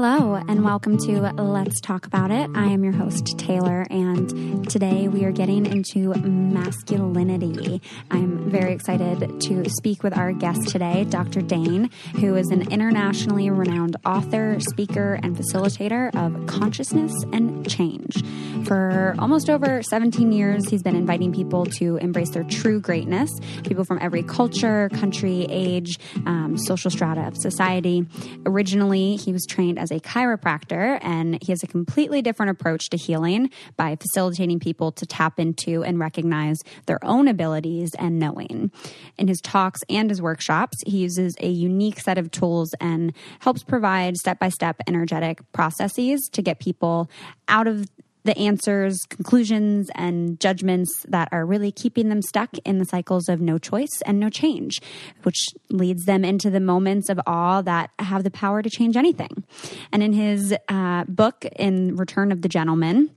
Hello, and welcome to Let's Talk About It. I am your host, Taylor, and today we are getting into masculinity. I'm very excited to speak with our guest today, Dr. Dain, who is an internationally renowned author, speaker, and facilitator of consciousness and change. For almost over 17 years, he's been inviting people to embrace their true greatness, people from every culture, country, age, um, social strata of society. Originally, he was trained as a chiropractor, and he has a completely different approach to healing by facilitating people to tap into and recognize their own abilities and knowing. In his talks and his workshops, he uses a unique set of tools and helps provide step by step energetic processes to get people out of the answers, conclusions, and judgments that are really keeping them stuck in the cycles of no choice and no change, which leads them into the moments of awe that have the power to change anything. And in his uh, book, In Return of the Gentleman,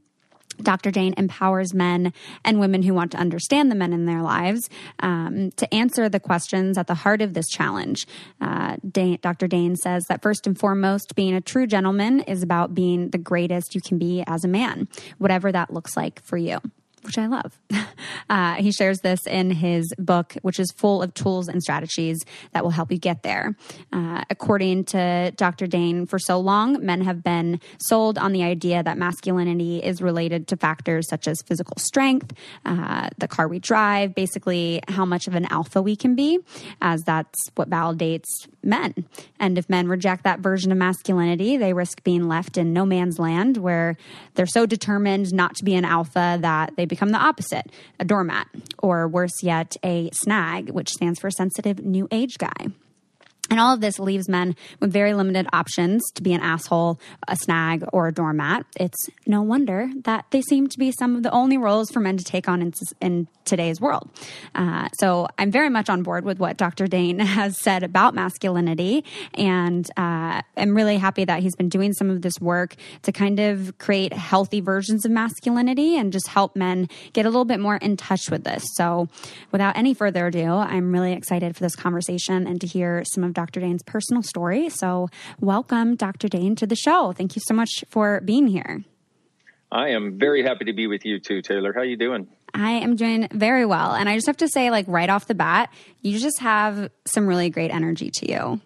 Dr. Dain empowers men and women who want to understand the men in their lives um, to answer the questions at the heart of this challenge. Uh, Dain, Dr. Dain says that first and foremost, being a true gentleman is about being the greatest you can be as a man, whatever that looks like for you which I love. Uh, he shares this in his book, which is full of tools and strategies that will help you get there. Uh, according to Dr. Dain, for so long, men have been sold on the idea that masculinity is related to factors such as physical strength, uh, the car we drive, basically how much of an alpha we can be, as that's what validates men. And if men reject that version of masculinity, they risk being left in no man's land where they're so determined not to be an alpha that they become the opposite a doormat, or worse yet, a snag, which stands for sensitive new age guy. And all of this leaves men with very limited options to be an asshole, a snag, or a doormat. It's no wonder that they seem to be some of the only roles for men to take on in, in today's world. Uh, so I'm very much on board with what Dr. Dain has said about masculinity. And uh, I'm really happy that he's been doing some of this work to kind of create healthy versions of masculinity and just help men get a little bit more in touch with this. So without any further ado, I'm really excited for this conversation and to hear some of. Dain's personal story. So, welcome, Dr. Dain, to the show. Thank you so much for being here. I am very happy to be with you too, Taylor. How are you doing? I am doing very well. And I just have to say, like, right off the bat, you just have some really great energy to you.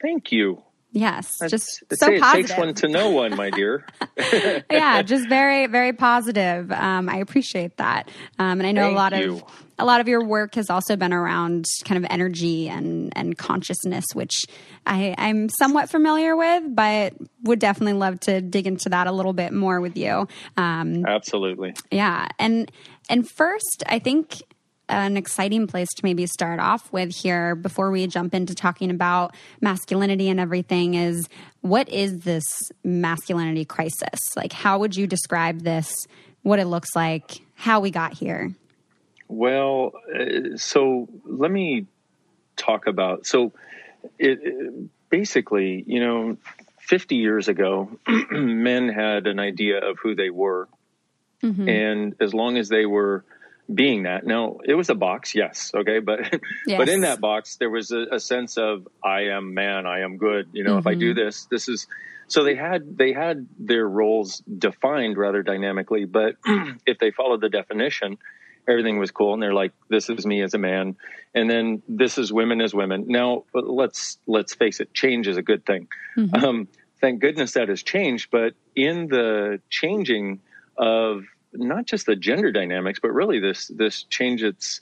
Thank you. Yes, just so say positive. It takes one to know one, my dear. yeah, just very, very positive. Um, I appreciate that, um, and I know Thank a lot you. of a lot of your work has also been around kind of energy and and consciousness, which I, I'm somewhat familiar with, but would definitely love to dig into that a little bit more with you. Um, Absolutely. Yeah, and and first, I think an exciting place to maybe start off with here before we jump into talking about masculinity and everything is what is this masculinity crisis? Like, how would you describe this, what it looks like, how we got here? Well, uh, so let me talk about so it, it basically, you know, 50 years ago, men had an idea of who they were. Mm-hmm. And as long as they were being that. Now, it was a box, yes, okay, but yes. but in that box there was a, a, sense of I am man, I am good. You know, mm-hmm. if I do mm-hmm. this, this is. So they had they had their roles defined rather dynamically, but if they followed the definition, everything was cool, and they're like, "This is me as a man," and then this is women as women. Now, let's let's face it, change is a good thing. Mm-hmm. Um, thank goodness that has changed, but in the changing of not just the gender dynamics, but really this this change. It's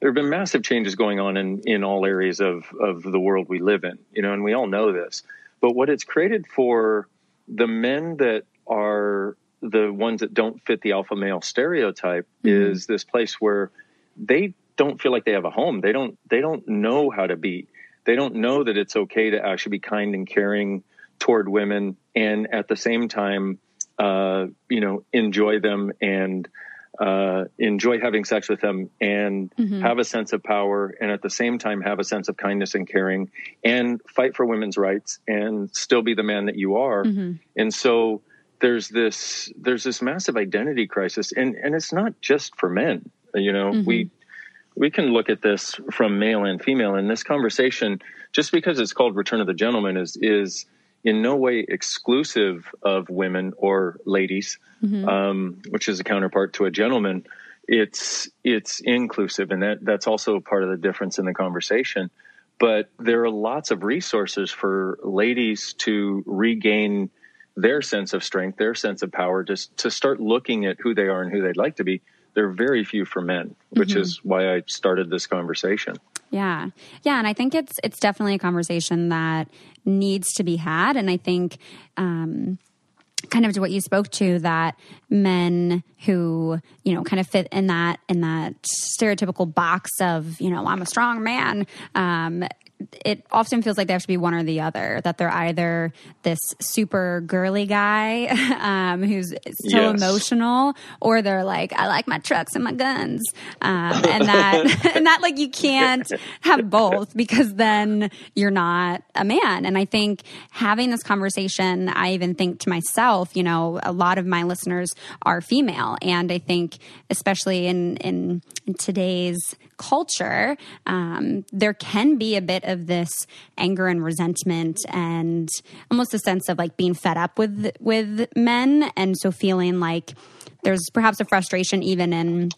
there have been massive changes going on in in all areas of of the world we live in. You know, and we all know this. But what it's created for the men that are the ones that don't fit the alpha male stereotype mm-hmm. is this place where they don't feel like they have a home. They don't they don't know how to be they don't know that it's okay to actually be kind and caring toward women and at the same time uh, you know enjoy them and uh, enjoy having sex with them and mm-hmm. have a sense of power and at the same time have a sense of kindness and caring and fight for women's rights and still be the man that you are mm-hmm. and so there's this there's this massive identity crisis and and it's not just for men you know mm-hmm. we we can look at this from male and female and this conversation just because it's called return of the gentleman is is in no way exclusive of women or ladies mm-hmm. um, which is a counterpart to a gentleman it's it's inclusive and that that's also part of the difference in the conversation but there are lots of resources for ladies to regain their sense of strength, their sense of power, just to start looking at who they are and who they'd like to be. There are very few for men, which mm-hmm. is why I started this conversation. Yeah. Yeah. And I think it's it's definitely a conversation that needs to be had. And I think um kind of to what you spoke to that men who you know kind of fit in that in that stereotypical box of you know i'm a strong man um, it often feels like they have to be one or the other. That they're either this super girly guy um, who's so yes. emotional, or they're like, I like my trucks and my guns, um, and that and that like you can't have both because then you're not a man. And I think having this conversation, I even think to myself, you know, a lot of my listeners are female, and I think especially in in, in today's culture, um, there can be a bit of this anger and resentment and almost a sense of like being fed up with with men, and so feeling like there's perhaps a frustration even in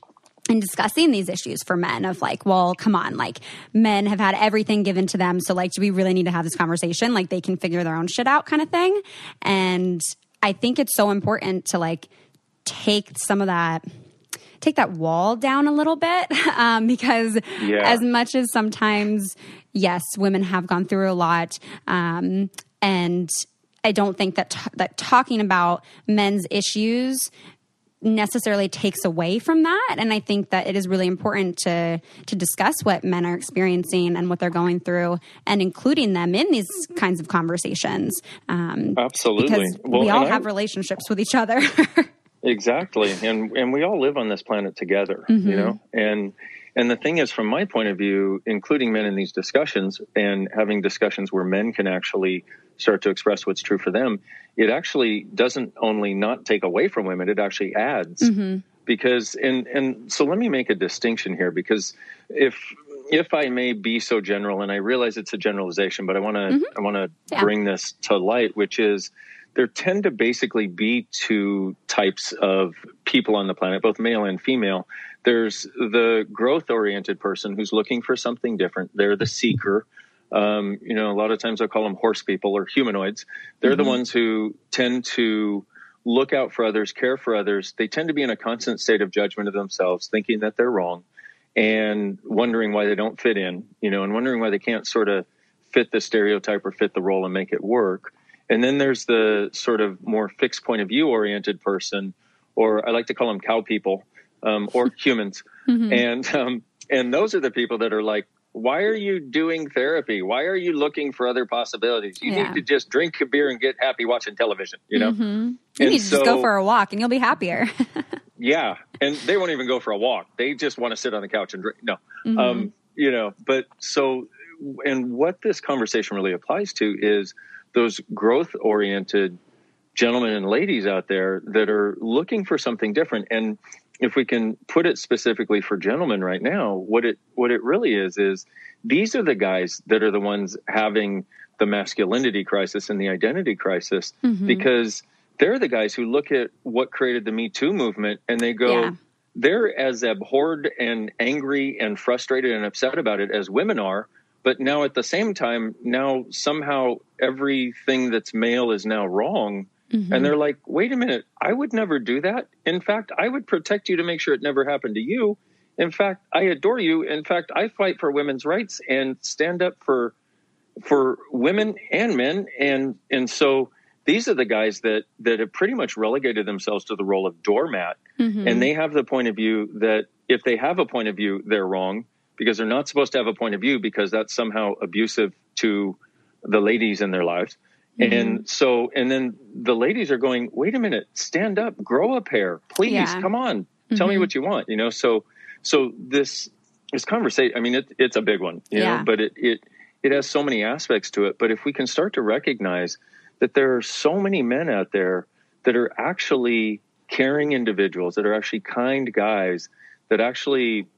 in discussing these issues for men of like, well, come on, like men have had everything given to them. So like, do we really need to have this conversation? Like they can figure their own shit out kind of thing. And I think it's so important to like take some of that take that wall down a little bit um, because yeah. as much as sometimes yes women have gone through a lot um, and i don't think that t- that talking about men's issues necessarily takes away from that. And i think that it is really important to to discuss what men are experiencing and what they're going through and including them in these kinds of conversations um, absolutely. Because well, we all have I, relationships with each other Exactly, and and we all live on this planet together, mm-hmm. you know. And and the thing is, from my point of view, including men in these discussions and having discussions where men can actually start to express what's true for them, it actually doesn't only not take away from women; it actually adds. Mm-hmm. Because and and so let me make a distinction here, because if if I may be so general, and I realize it's a generalization, but I want to mm-hmm. I want to yeah. bring this to light, which is there tend to basically be two types of people on the planet, both male and female. There's the growth oriented person who's looking for something different. They're the seeker. Um, you know, a lot of times I call them horse people or humanoids. They're mm-hmm. the ones who tend to look out for others, care for others. They tend to be in a constant state of judgment of themselves, thinking that they're wrong and wondering why they don't fit in, you know, and wondering why they can't sort of fit the stereotype or fit the role and make it work. And then there's the sort of more fixed point of view oriented person, or I like to call them cow people um, or humans. Mm-hmm. And um, and those are the people that are like, why are you doing therapy? Why are you looking for other possibilities? You yeah. need to just drink a beer and get happy watching television. You know, mm-hmm. you need to so, just go for a walk and you'll be happier. yeah, and they won't even go for a walk. They just want to sit on the couch and drink. No, mm-hmm. um, you know. But so, and what this conversation really applies to is those growth oriented gentlemen and ladies out there that are looking for something different and if we can put it specifically for gentlemen right now what it what it really is is these are the guys that are the ones having the masculinity crisis and the identity crisis mm-hmm. because they're the guys who look at what created the me too movement and they go yeah. they're as abhorred and angry and frustrated and upset about it as women are but now at the same time now somehow everything that's male is now wrong. Mm-hmm. and they're like wait a minute. I would never do that. In fact i would protect you to make sure it never happened to you. In fact i adore you. In fact i fight for women's rights and stand up for for women and men. And and so these are the guys that that have pretty much relegated themselves to the role of doormat. Mm-hmm. and they have the point of view that if they have a point of view they're wrong because they're not supposed to have a point of view because that's somehow abusive to the ladies in their lives. Mm-hmm. And so, and then the ladies are going, wait a minute, stand up, grow a pair, please, yeah. come on, mm-hmm. tell me mm-hmm. what you want, you know? So, so this, this conversation, I mean, it, it's a big one, you yeah. know, but it, it, it has so many aspects to it. But if we can start to recognize that there are so many men out there that are actually caring individuals, that are actually kind guys, that actually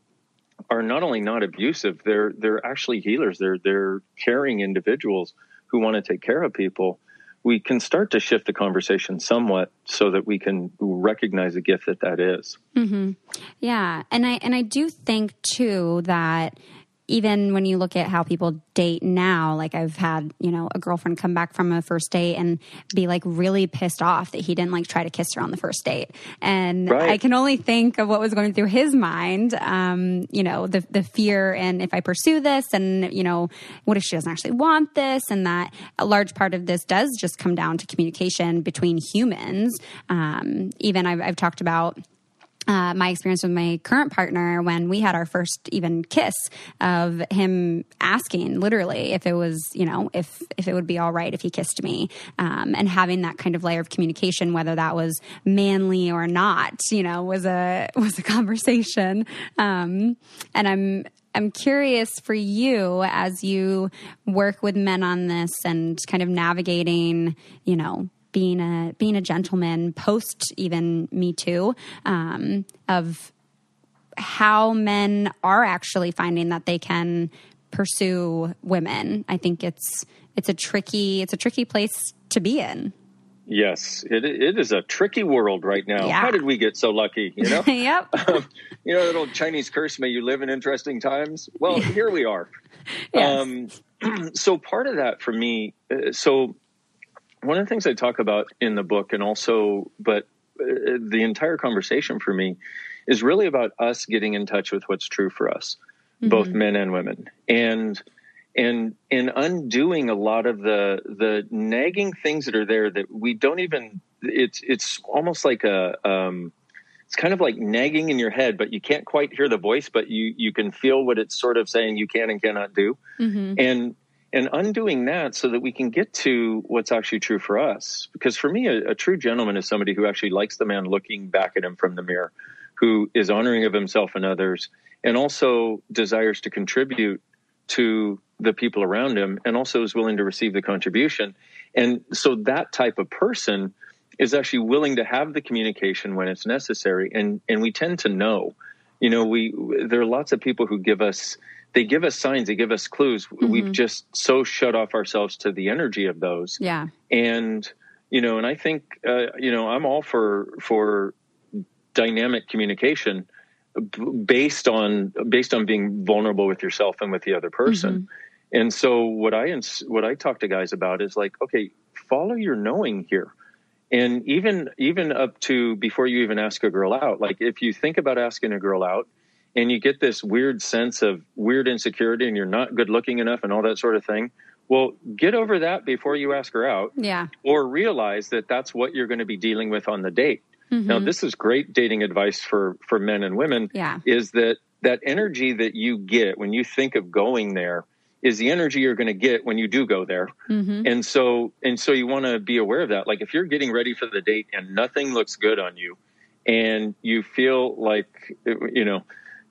are not only not abusive, they're they're actually healers. They're they're caring individuals who want to take care of people. We can start to shift the conversation somewhat so that we can recognize the gift that that is. Mm-hmm. Yeah, and I and I do think too that even when you look at how people date now, like I've had, you know, a girlfriend come back from a first date and be like really pissed off that he didn't like try to kiss her on the first date. And right. I can only think of what was going through his mind. Um, you know, the, the fear and if I pursue this and, you know, what if she doesn't actually want this? And that a large part of this does just come down to communication between humans. Um, even I've, I've talked about, uh, my experience with my current partner when we had our first even kiss of him asking literally if it was you know if if it would be all right if he kissed me um, and having that kind of layer of communication whether that was manly or not you know was a was a conversation. Um, and i'm I'm curious for you as you work with men on this and kind of navigating, you know, being a being a gentleman post even Me Too um, of how men are actually finding that they can pursue women. I think it's it's a tricky it's a tricky place to be in. Yes, it it is a tricky world right now. Yeah. How did we get so lucky? You know, yep. Um, you know that old Chinese curse: "May you live in interesting times." Well, here we are. yes. Um, so part of that for me, uh, so one of the things I talk about in the book, and also, but uh, the entire conversation for me is really about us getting in touch with what's true for us, mm-hmm. both men and women, and and and undoing a lot of the the nagging things that are there that we don't even. It's it's almost like a. Um, it's kind of like nagging in your head, but you can't quite hear the voice, but you you can feel what it's sort of saying you can and cannot do, mm-hmm. and and undoing that so that we can get to what's actually true for us. Because for me, a, a, true gentleman is somebody who actually likes the man looking back at him from the mirror, who is honoring of himself and others, and also desires to contribute to the people around him, and also is willing to receive the contribution. And so that type of person is actually willing to have the communication when it's necessary. And and we tend to know, you know, we there are lots of people who give us they give us signs, they give us clues. Mm-hmm. We've just so shut off ourselves to the energy of those. Yeah. And you know, and I think uh, you know, I'm all for for dynamic communication based on based on being vulnerable with yourself and with the other person. Mm-hmm. And so what I what I talk to guys about is like, okay, follow your knowing here. And even even up to before you even ask a girl out, like if you think about asking a girl out, and you get this weird sense of weird insecurity and you're not good looking enough and all that sort of thing well get over that before you ask her out yeah. or realize that that's what you're going to be dealing with on the date. Mm-hmm. now this is great dating advice for for men and women yeah. is that that energy that you get when you think of going there is the energy you're going to get when you do go there. Mm-hmm. and so and so you want to be aware of that. Like if you're getting ready for the date and nothing looks good on you and you feel like you know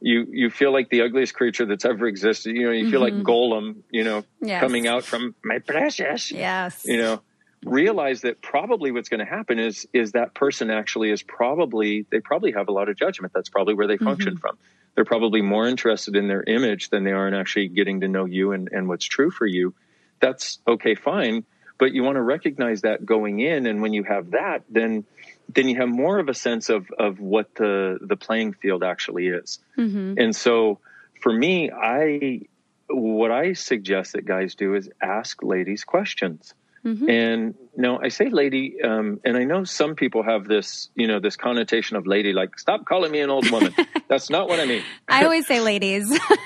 you you feel like the ugliest creature that's ever existed. You know, you feel mm-hmm. like Gollum, you know, yes. coming out from my precious. Yes. You know, realize that probably what's going to happen is is that person actually is probably they probably have a lot of judgment. That's probably where they mm-hmm. function from. They're probably more interested in their image than they are in actually getting to know you and, and what's true for you. That's okay, fine. But you want to recognize that going in, and when you have that, then then you have more of a sense of of what the the playing field actually is. Mm-hmm. And so for me, I what I suggest that guys do is ask ladies questions. Mm-hmm. And now I say lady, um, and I know some people have this, you know, this connotation of lady, like stop calling me an old woman. That's not what I mean. I always say ladies.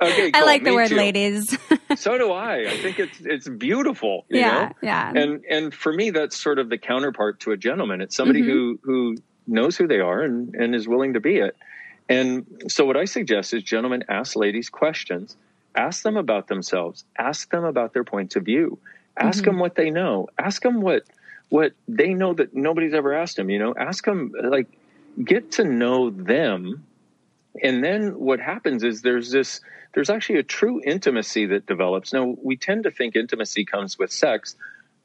okay, cool. I like the me word too. ladies. so do I. I think it's it's beautiful. yeah, know? yeah. And and for me, that's sort of the counterpart to a gentleman. It's somebody mm-hmm. who who knows who they are and and is willing to be it. And so, what I suggest is, gentlemen, ask ladies questions. Ask them about themselves. Ask them about their points of view. Ask mm-hmm. them what they know. Ask them what what they know that nobody's ever asked them. You know, ask them like get to know them, and then what happens is there's this there's actually a true intimacy that develops. Now we tend to think intimacy comes with sex.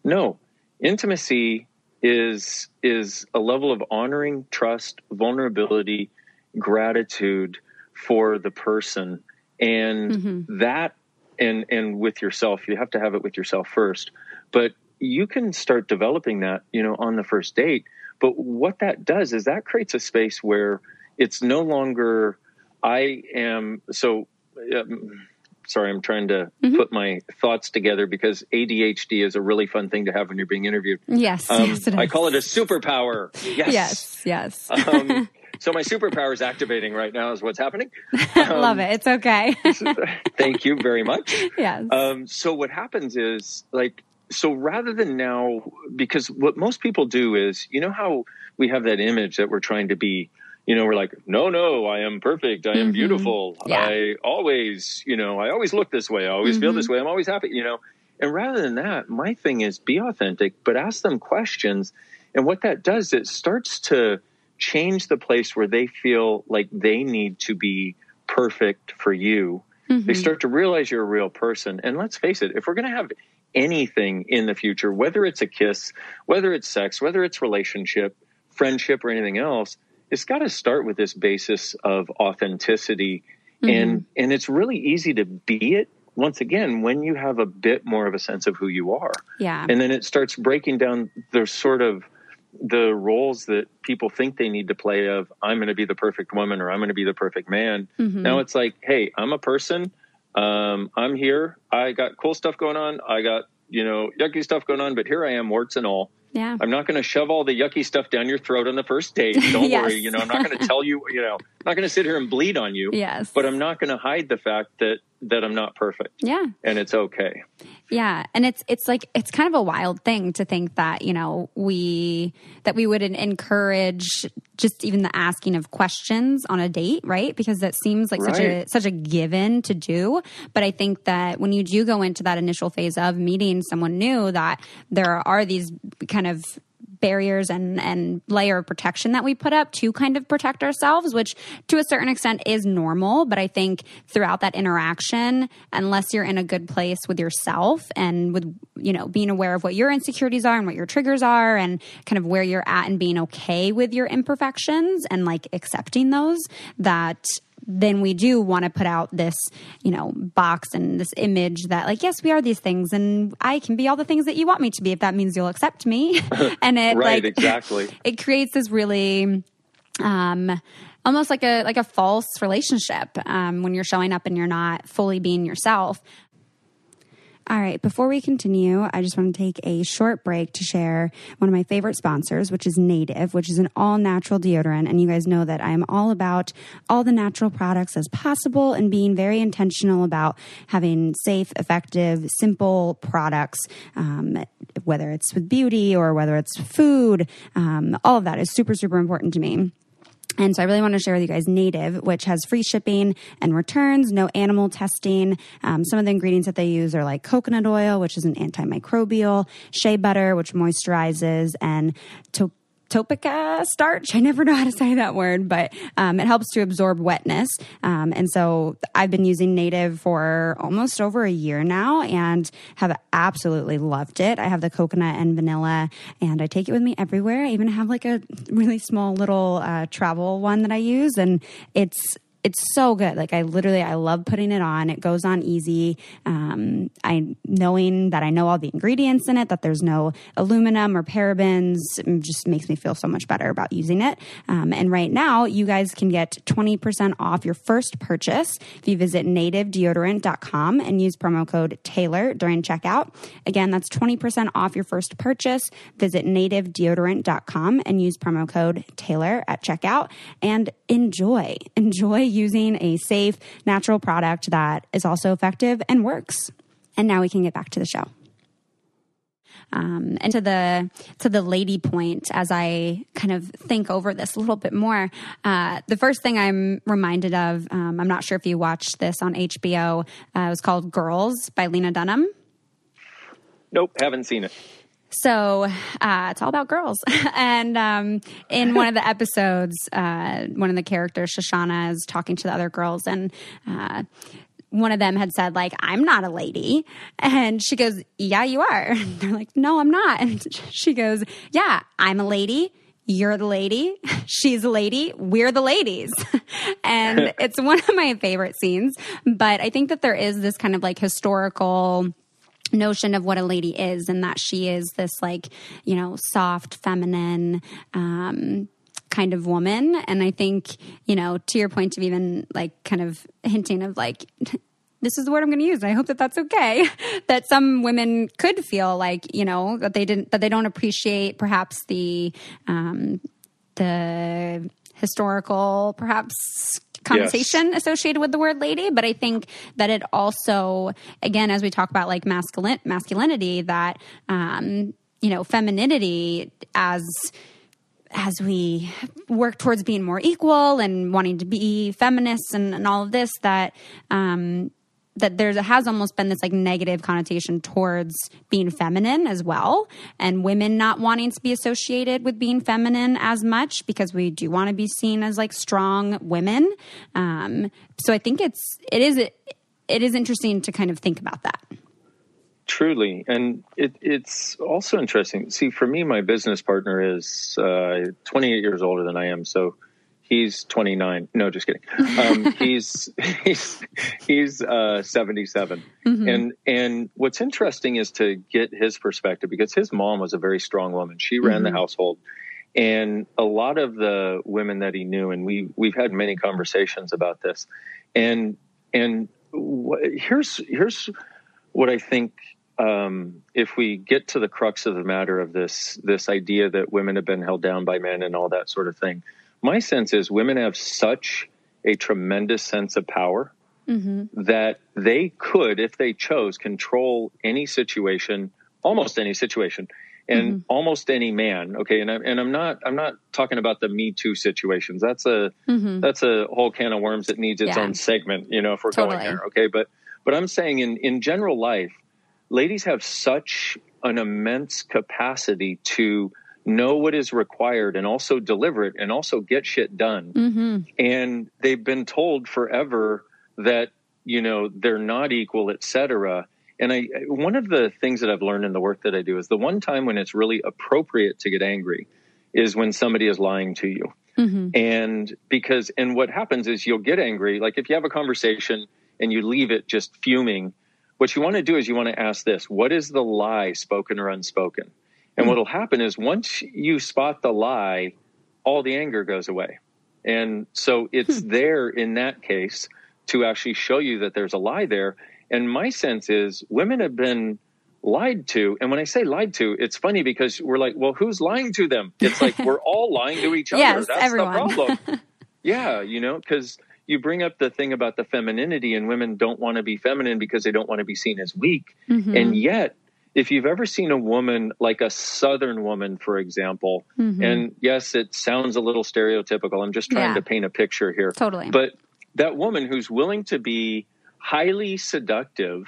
No, intimacy is is a level of honoring, trust, vulnerability, gratitude for the person and mm-hmm. that and and with yourself you have to have it with yourself first. But you can start developing that you know on the first date. But what that does is that creates a space where it's no longer i am so um, sorry i'm trying to mm-hmm. put my thoughts together because adhd is a really fun thing to have when you're being interviewed. Yes, um, yes i call it a superpower. Yes yes. yes. Um, so my superpower is activating right now is what's happening. Um, Love it. It's okay. thank you very much. Yes. Um, so what happens is like, so rather than now, because what most people do is, you know how we have that image that we're trying to be, you know, we're like, no, no, I am perfect. I am mm-hmm. beautiful. Yeah. I always, you know, I always look this way. I always mm-hmm. feel this way. I'm always happy, you know. And rather than that, my thing is be authentic, but ask them questions. And what that does, it starts to change the place where they feel like they need to be perfect for you. Mm-hmm. They start to realize you're a real person. And let's face it, if we're going to have anything in the future, whether it's a kiss, whether it's sex, whether it's relationship, friendship, or anything else, it's got to start with this basis of authenticity. Mm-hmm. And and it's really easy to be it once again when you have a bit more of a sense of who you are. Yeah. And then it starts breaking down the sort of the roles that people think they need to play of I'm going to be the perfect woman or I'm going to be the perfect man. Mm-hmm. Now it's like, hey, I'm a person. Um, I'm here. I got cool stuff going on. I got you know yucky stuff going on, but here I am, warts and all. Yeah. I'm not going to shove all the yucky stuff down your throat on the first date. Don't yes. worry. You know, I'm not going to tell you. You know, I'm not going to sit here and bleed on you. Yes. But I'm not going to hide the fact that that I'm not perfect. Yeah. And it's okay. Yeah. And it's it's like it's kind of a wild thing to think that, you know, we that we would encourage just even the asking of questions on a date, right? Because that seems like right. such a such a given to do. But I think that when you do go into that initial phase of meeting someone new that there are these kind of barriers and, and layer of protection that we put up to kind of protect ourselves, which to a certain extent is normal. But I think throughout that interaction, unless you're in a good place with yourself and with, you know, being aware of what your insecurities are and what your triggers are and kind of where you're at and being okay with your imperfections and like accepting those, that then we do want to put out this, you know, box and this image that like, yes, we are these things and I can be all the things that you want me to be if that means you'll accept me. and it right, like exactly. It creates this really um almost like a like a false relationship um, when you're showing up and you're not fully being yourself all right, before we continue, I just want to take a short break to share one of my favorite sponsors, which is Native, which is an all natural deodorant. And you guys know that I am all about all the natural products as possible and being very intentional about having safe, effective, simple products, um, whether it's with beauty or whether it's food. Um, all of that is super, super important to me. And so I really want to share with you guys Native, which has free shipping and returns, no animal testing. Um, some of the ingredients that they use are like coconut oil, which is an antimicrobial, shea butter, which moisturizes, and to topica starch. I never know how to say that word, but um, it helps to absorb wetness. Um, and so I've been using Native for almost over a year now and have absolutely loved it. I have the coconut and vanilla, and I take it with me everywhere. I even have like a really small little uh, travel one that I use, and it's it's so good. Like I literally, I love putting it on. It goes on easy. Um, I knowing that I know all the ingredients in it, that there's no aluminum or parabens, just makes me feel so much better about using it. Um, and right now, you guys can get 20% off your first purchase if you visit nativedeodorant.com and use promo code Taylor during checkout. Again, that's 20% off your first purchase. Visit nativedeodorant.com and use promo code Taylor at checkout and enjoy. Enjoy using a safe, natural product that is also effective and works. And now we can get back to the show. Um, and to the to the lady point, as I kind of think over this a little bit more, uh, the first thing I'm reminded of, um, I'm not sure if you watched this on HBO. Uh, it was called Girls by Lena Dunham. Nope, haven't seen it. So uh, it's all about girls. and um, in one of the episodes, uh, one of the characters, Shoshana, is talking to the other girls, and uh, one of them had said, like, I'm not a lady. And she goes, Yeah, you are. And they're like, No, I'm not. And she goes, Yeah, I'm a lady. You're the lady. She's a lady. We're the ladies. and it's one of my favorite scenes. But I think that there is this kind of like historical notion of what a lady is and that she is this like you know soft feminine um kind of woman. And i think you know to your point of even like kind of hinting of like this is the word i'm going to use. I hope that that's okay. That some women could feel like you know that they didn't that they don't appreciate perhaps the um the historical perhaps connotation yes. associated with the word lady, but I think that it also, again, as we talk about like masculine masculinity, that um, you know, femininity as as we work towards being more equal and wanting to be feminists and, and all of this, that um, that there has almost been this like negative connotation towards being feminine as well and women not wanting to be associated with being feminine as much because we do want to be seen as like strong women. Um, so i think it's it is it is interesting to kind of think about that. Truly. And it, it's also interesting. See for me my business partner is uh, 28 years older than i am. So He's 29. No, just kidding. Um, he's he's he's uh, 77. Mm-hmm. And and what's interesting is to get his perspective because his mom was a very strong woman. She ran mm-hmm. the household, and a lot of the women that he knew, and we we've had many conversations about this. And and wh- here's here's what I think um, if we get to the crux of the matter of this this idea that women have been held down by men and all that sort of thing, my sense is women have such a tremendous sense of power mm-hmm. that they could, if they chose, control any situation, almost any situation, and mm-hmm. almost any man. Okay, and I'm and I'm not I'm not talking about the Me Too situations. That's a mm-hmm. that's a whole can of worms that needs its yeah. own segment. You know, if we're totally. going there. Okay, but but I'm saying in in general life, ladies have such an immense capacity to know what is required and also deliver it and also get shit done. Mm-hmm. And they've been told forever that, you know, they're not equal, etc. And I, one of the things that I've learned in the work that I do is the one time when it's really appropriate to get angry is when somebody is lying to you. Mm-hmm. And because, and what happens is you'll get angry. Like if you have a conversation and you leave it just fuming, what you want to do is you want to ask this what is the lie, spoken or unspoken? And what'll happen is once you spot the lie, all the anger goes away. And so it's hmm. there in that case to actually show you that there's a lie there. And my sense is women have been lied to. And when I say lied to, it's funny because we're like, well, who's lying to them? It's like we're all lying to each other. Yes, That's everyone. the problem. yeah, you know, because you bring up the thing about the femininity and women don't want to be feminine because they don't want to be seen as weak. Mm-hmm. And yet if you've ever seen a woman like a southern woman for example mm-hmm. and yes it sounds a little stereotypical i'm just trying yeah. to paint a picture here totally but that woman who's willing to be highly seductive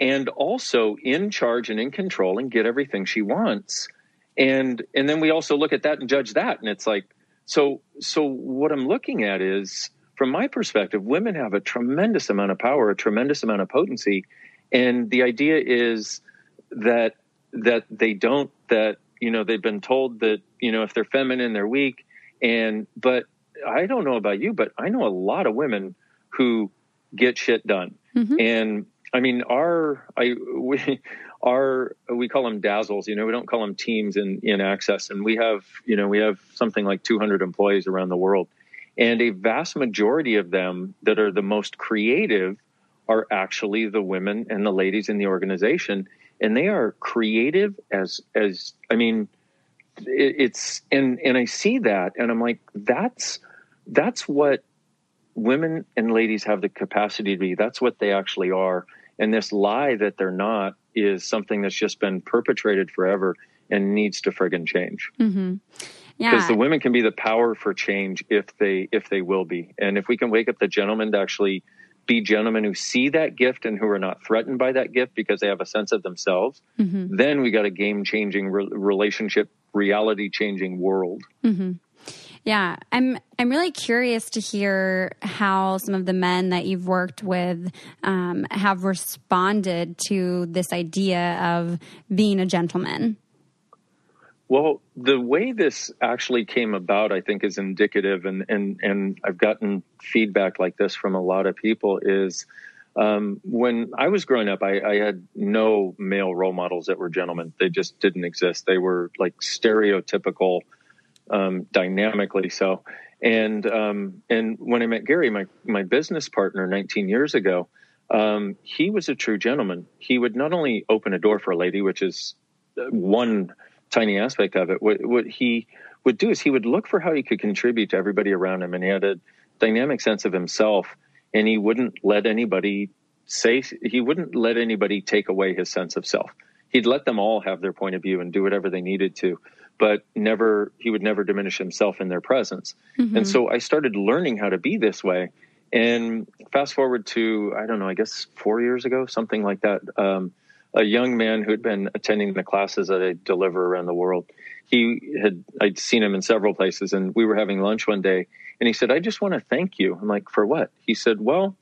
and also in charge and in control and get everything she wants and and then we also look at that and judge that and it's like so so what i'm looking at is from my perspective women have a tremendous amount of power a tremendous amount of potency and the idea is that that they don't that you know they've been told that you know if they're feminine they're weak. And but I don't know about you but I know a lot of women who get shit done. Mm-hmm. and I mean our I we our we call them dazzles you know we don't call them teams in in access. And we have you know we have something like 200 employees around the world. And a vast majority of them that are the most creative are actually the women and the ladies in the organization and they are creative as as I mean it, it's and and I see that and I'm like that's that's what women and ladies have the capacity to be that's what they actually are and this lie that they're not is something that's just been perpetrated forever and needs to friggin' change. Mm-hmm. Yeah. Because the women can be the power for change if they if they will be, and if we can wake up the gentlemen to actually be gentlemen who see that gift and who are not threatened by that gift because they have a sense of themselves, Mm-hmm. then we got a game changing re- relationship, reality changing world. Mm-hmm. Yeah, I'm I'm really curious to hear how some of the men that you've worked with um, have responded to this idea of being a gentleman. Well, the way this actually came about, I think, is indicative, and and and I've gotten feedback like this from a lot of people. Is um, when I was growing up, I, I had no male role models that were gentlemen. They just didn't exist. They were like stereotypical, um, dynamically so. And um, and when I met Gary, my my business partner, 19 years ago, um, he was a true gentleman. He would not only open a door for a lady, which is uh, one tiny aspect of it. What, what he would do is he would look for how he could contribute to everybody around him, and he had a dynamic sense of himself, and he wouldn't let anybody say he wouldn't let anybody take away his sense of self. He'd let them all have their point of view and do whatever they needed to, but never he would never diminish himself in their presence. Mm-hmm. And so I started learning how to be this way. And fast forward to I don't know, I guess four years ago, something like that. Um, a young man who had been attending the classes that I deliver around the world. He had I'd seen him in several places, and we were having lunch one day, and he said, "I just want to thank you." I'm like, "For what?" He said, "Well,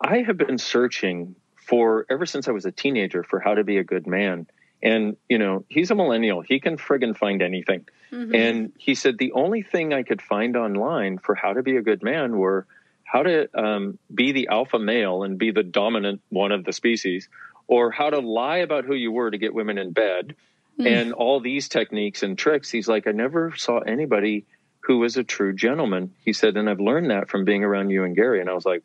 I have been searching for ever since I was a teenager for how to be a good man." And you know, he's a millennial; he can friggin' find anything. Mm-hmm. And he said the only thing I could find online for how to be a good man were how to um, be the alpha male and be the dominant one of the species, or how to lie about who you were to get women in bed, Mm. and all these techniques and tricks. He's like, I never saw anybody who was a true gentleman. He said, and I've learned that from being around you and Gary. And I was like,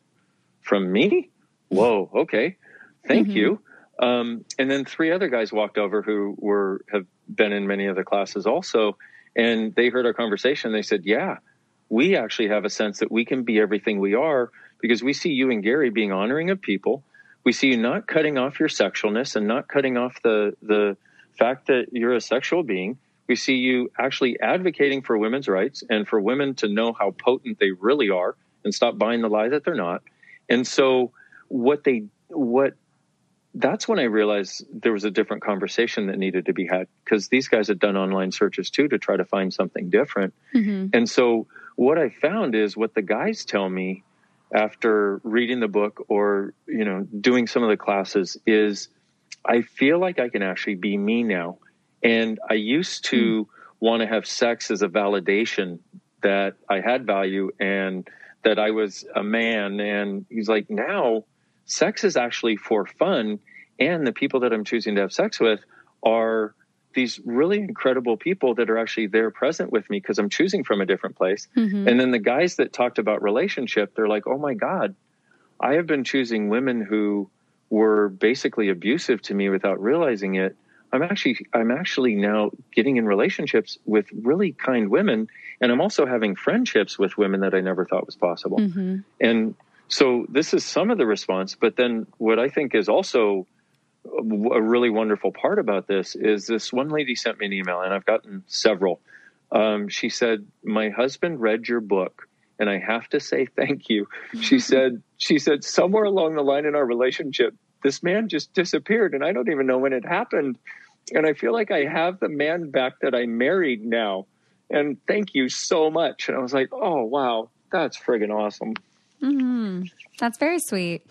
from me? Whoa, okay, thank Mhm. you. Um, and then three other guys walked over who were have been in many of the classes also, and they heard our conversation. They said, "Yeah, we actually have a sense that we can be everything we are because we see you and Gary being honoring of people. We see you not cutting off your sexualness and not cutting off the the fact that you're a sexual being. We see you actually advocating for women's rights and for women to know how potent they really are and stop buying the lie that they're not. And so what they what that's when I realized there was a different conversation that needed to be had because these guys had done online searches too to try to find something different. Mm-hmm. And so what I found is what the guys tell me after reading the book or, you know, doing some of the classes is I feel like I can actually be me now. And I used to hmm. want to have sex as a validation that I had value and that I was a man. And he's like, now sex is actually for fun. And the people that I'm choosing to have sex with are these really incredible people that are actually there present with me because I'm choosing from a different place. Mm-hmm. And then the guys that talked about relationship, they're like, oh my God, I have been choosing women who were basically abusive to me without realizing it. I'm actually I'm actually now getting in relationships with really kind women and I'm also having friendships with women that I never thought was possible. Mm-hmm. And so this is some of the response, but then what I think is also a really wonderful part about this is this one lady sent me an email and I've gotten several. Um, she said, my husband read your book and I have to say thank you. She said, she said somewhere along the line in our relationship, this man just disappeared and I don't even know when it happened. And I feel like I have the man back that I married now. And thank you so much. And I was like, oh, wow, that's friggin' awesome. Mm-hmm. That's very sweet.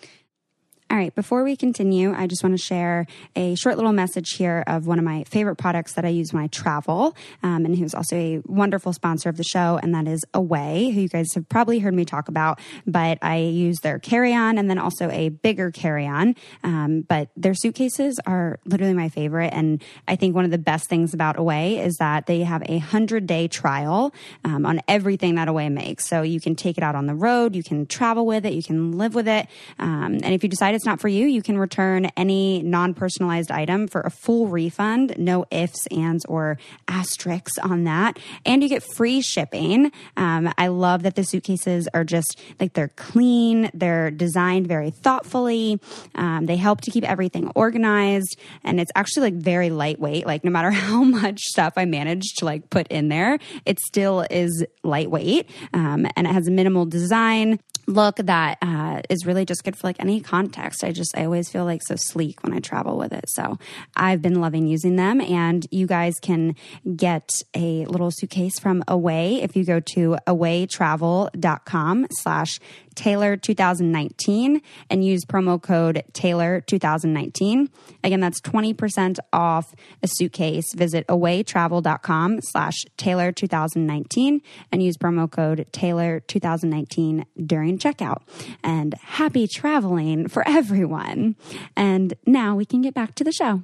All right, before we continue, I just want to share a short little message here of one of my favorite products that I use when I travel, um, and who's also a wonderful sponsor of the show, and that is Away, who you guys have probably heard me talk about. But I use their carry on and then also a bigger carry on. Um, but their suitcases are literally my favorite. And I think one of the best things about Away is that they have a 100 day trial um, on everything that Away makes. So you can take it out on the road, you can travel with it, you can live with it. Um, and if you decide it's not for you, you can return any non personalized item for a full refund. No ifs, ands, or asterisks on that. And you get free shipping. Um, I love that the suitcases are just like they're clean, they're designed very thoughtfully. Um, they help to keep everything organized. And it's actually like very lightweight. Like, no matter how much stuff I manage to like put in there, it still is lightweight. Um, and it has minimal design look that uh, is really just good for like any context. I just I always feel like so sleek when I travel with it. So I've been loving using them, and you guys can get a little suitcase from Away if you go to awaytravel.com slash Taylor 2019 and use promo code Taylor 2019. Again, that's 20% off a suitcase. Visit awaytravel.com slash Taylor 2019 and use promo code Taylor 2019 during checkout. And happy traveling for everyone. And now we can get back to the show.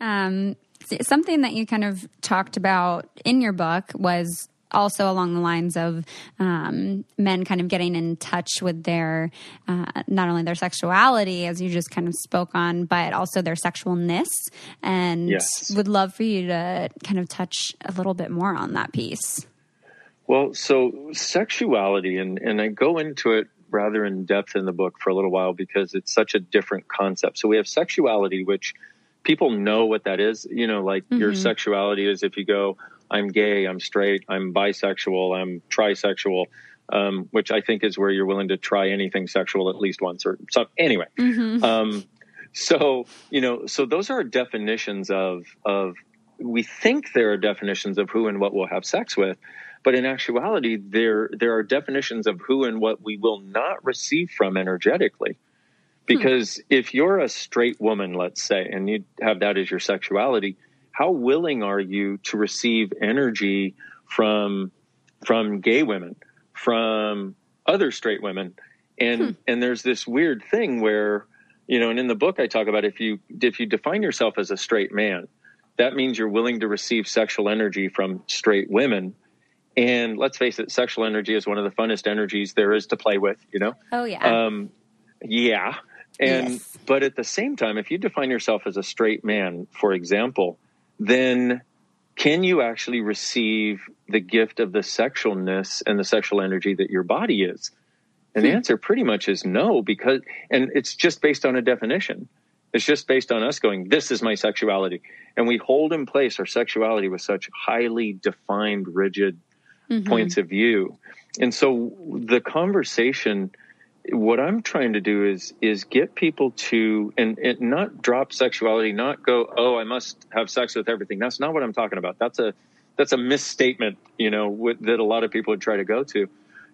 Um, something that you kind of talked about in your book was also along the lines of um, men kind of getting in touch with their uh, not only their sexuality as you just kind of spoke on but also their sexualness and yes. would love for you to kind of touch a little bit more on that piece well so sexuality and and i go into it rather in depth in the book for a little while because it's such a different concept so we have sexuality which people know what that is you know like mm-hmm. your sexuality is if you go I'm gay, I'm straight, I'm bisexual, I'm trisexual, um, which I think is where you're willing to try anything sexual at least once or so. Anyway, mm-hmm. um, so you know, so those are definitions of of. We think there are definitions of who and what we'll have sex with, but in actuality, there there are definitions of who and what we will not receive from energetically. Because hmm. if you're a straight woman, let's say, and you have that as your sexuality, how willing are you to receive energy from from gay women, from other straight women? And hmm. and there's this weird thing where, you know, and in the book I talk about if you if you define yourself as a straight man, that means you're willing to receive sexual energy from straight women. And let's face it, sexual energy is one of the funnest energies there is to play with, you know? Oh yeah. Um, yeah. And yes. but at the same time, if you define yourself as a straight man, for example, then can you actually receive the gift of the sexualness and the sexual energy that your body is? And the hmm. answer pretty much is no, because, and it's just based on a definition. It's just based on us going, this is my sexuality. And we hold in place our sexuality with such highly defined, rigid mm-hmm. points of view. And so the conversation what I'm trying to do is is get people to and, and, not drop sexuality, not go, oh, I must have sex with everything. That's not what I'm talking about. That's a that's a misstatement, you know, that a lot of people would try to go to.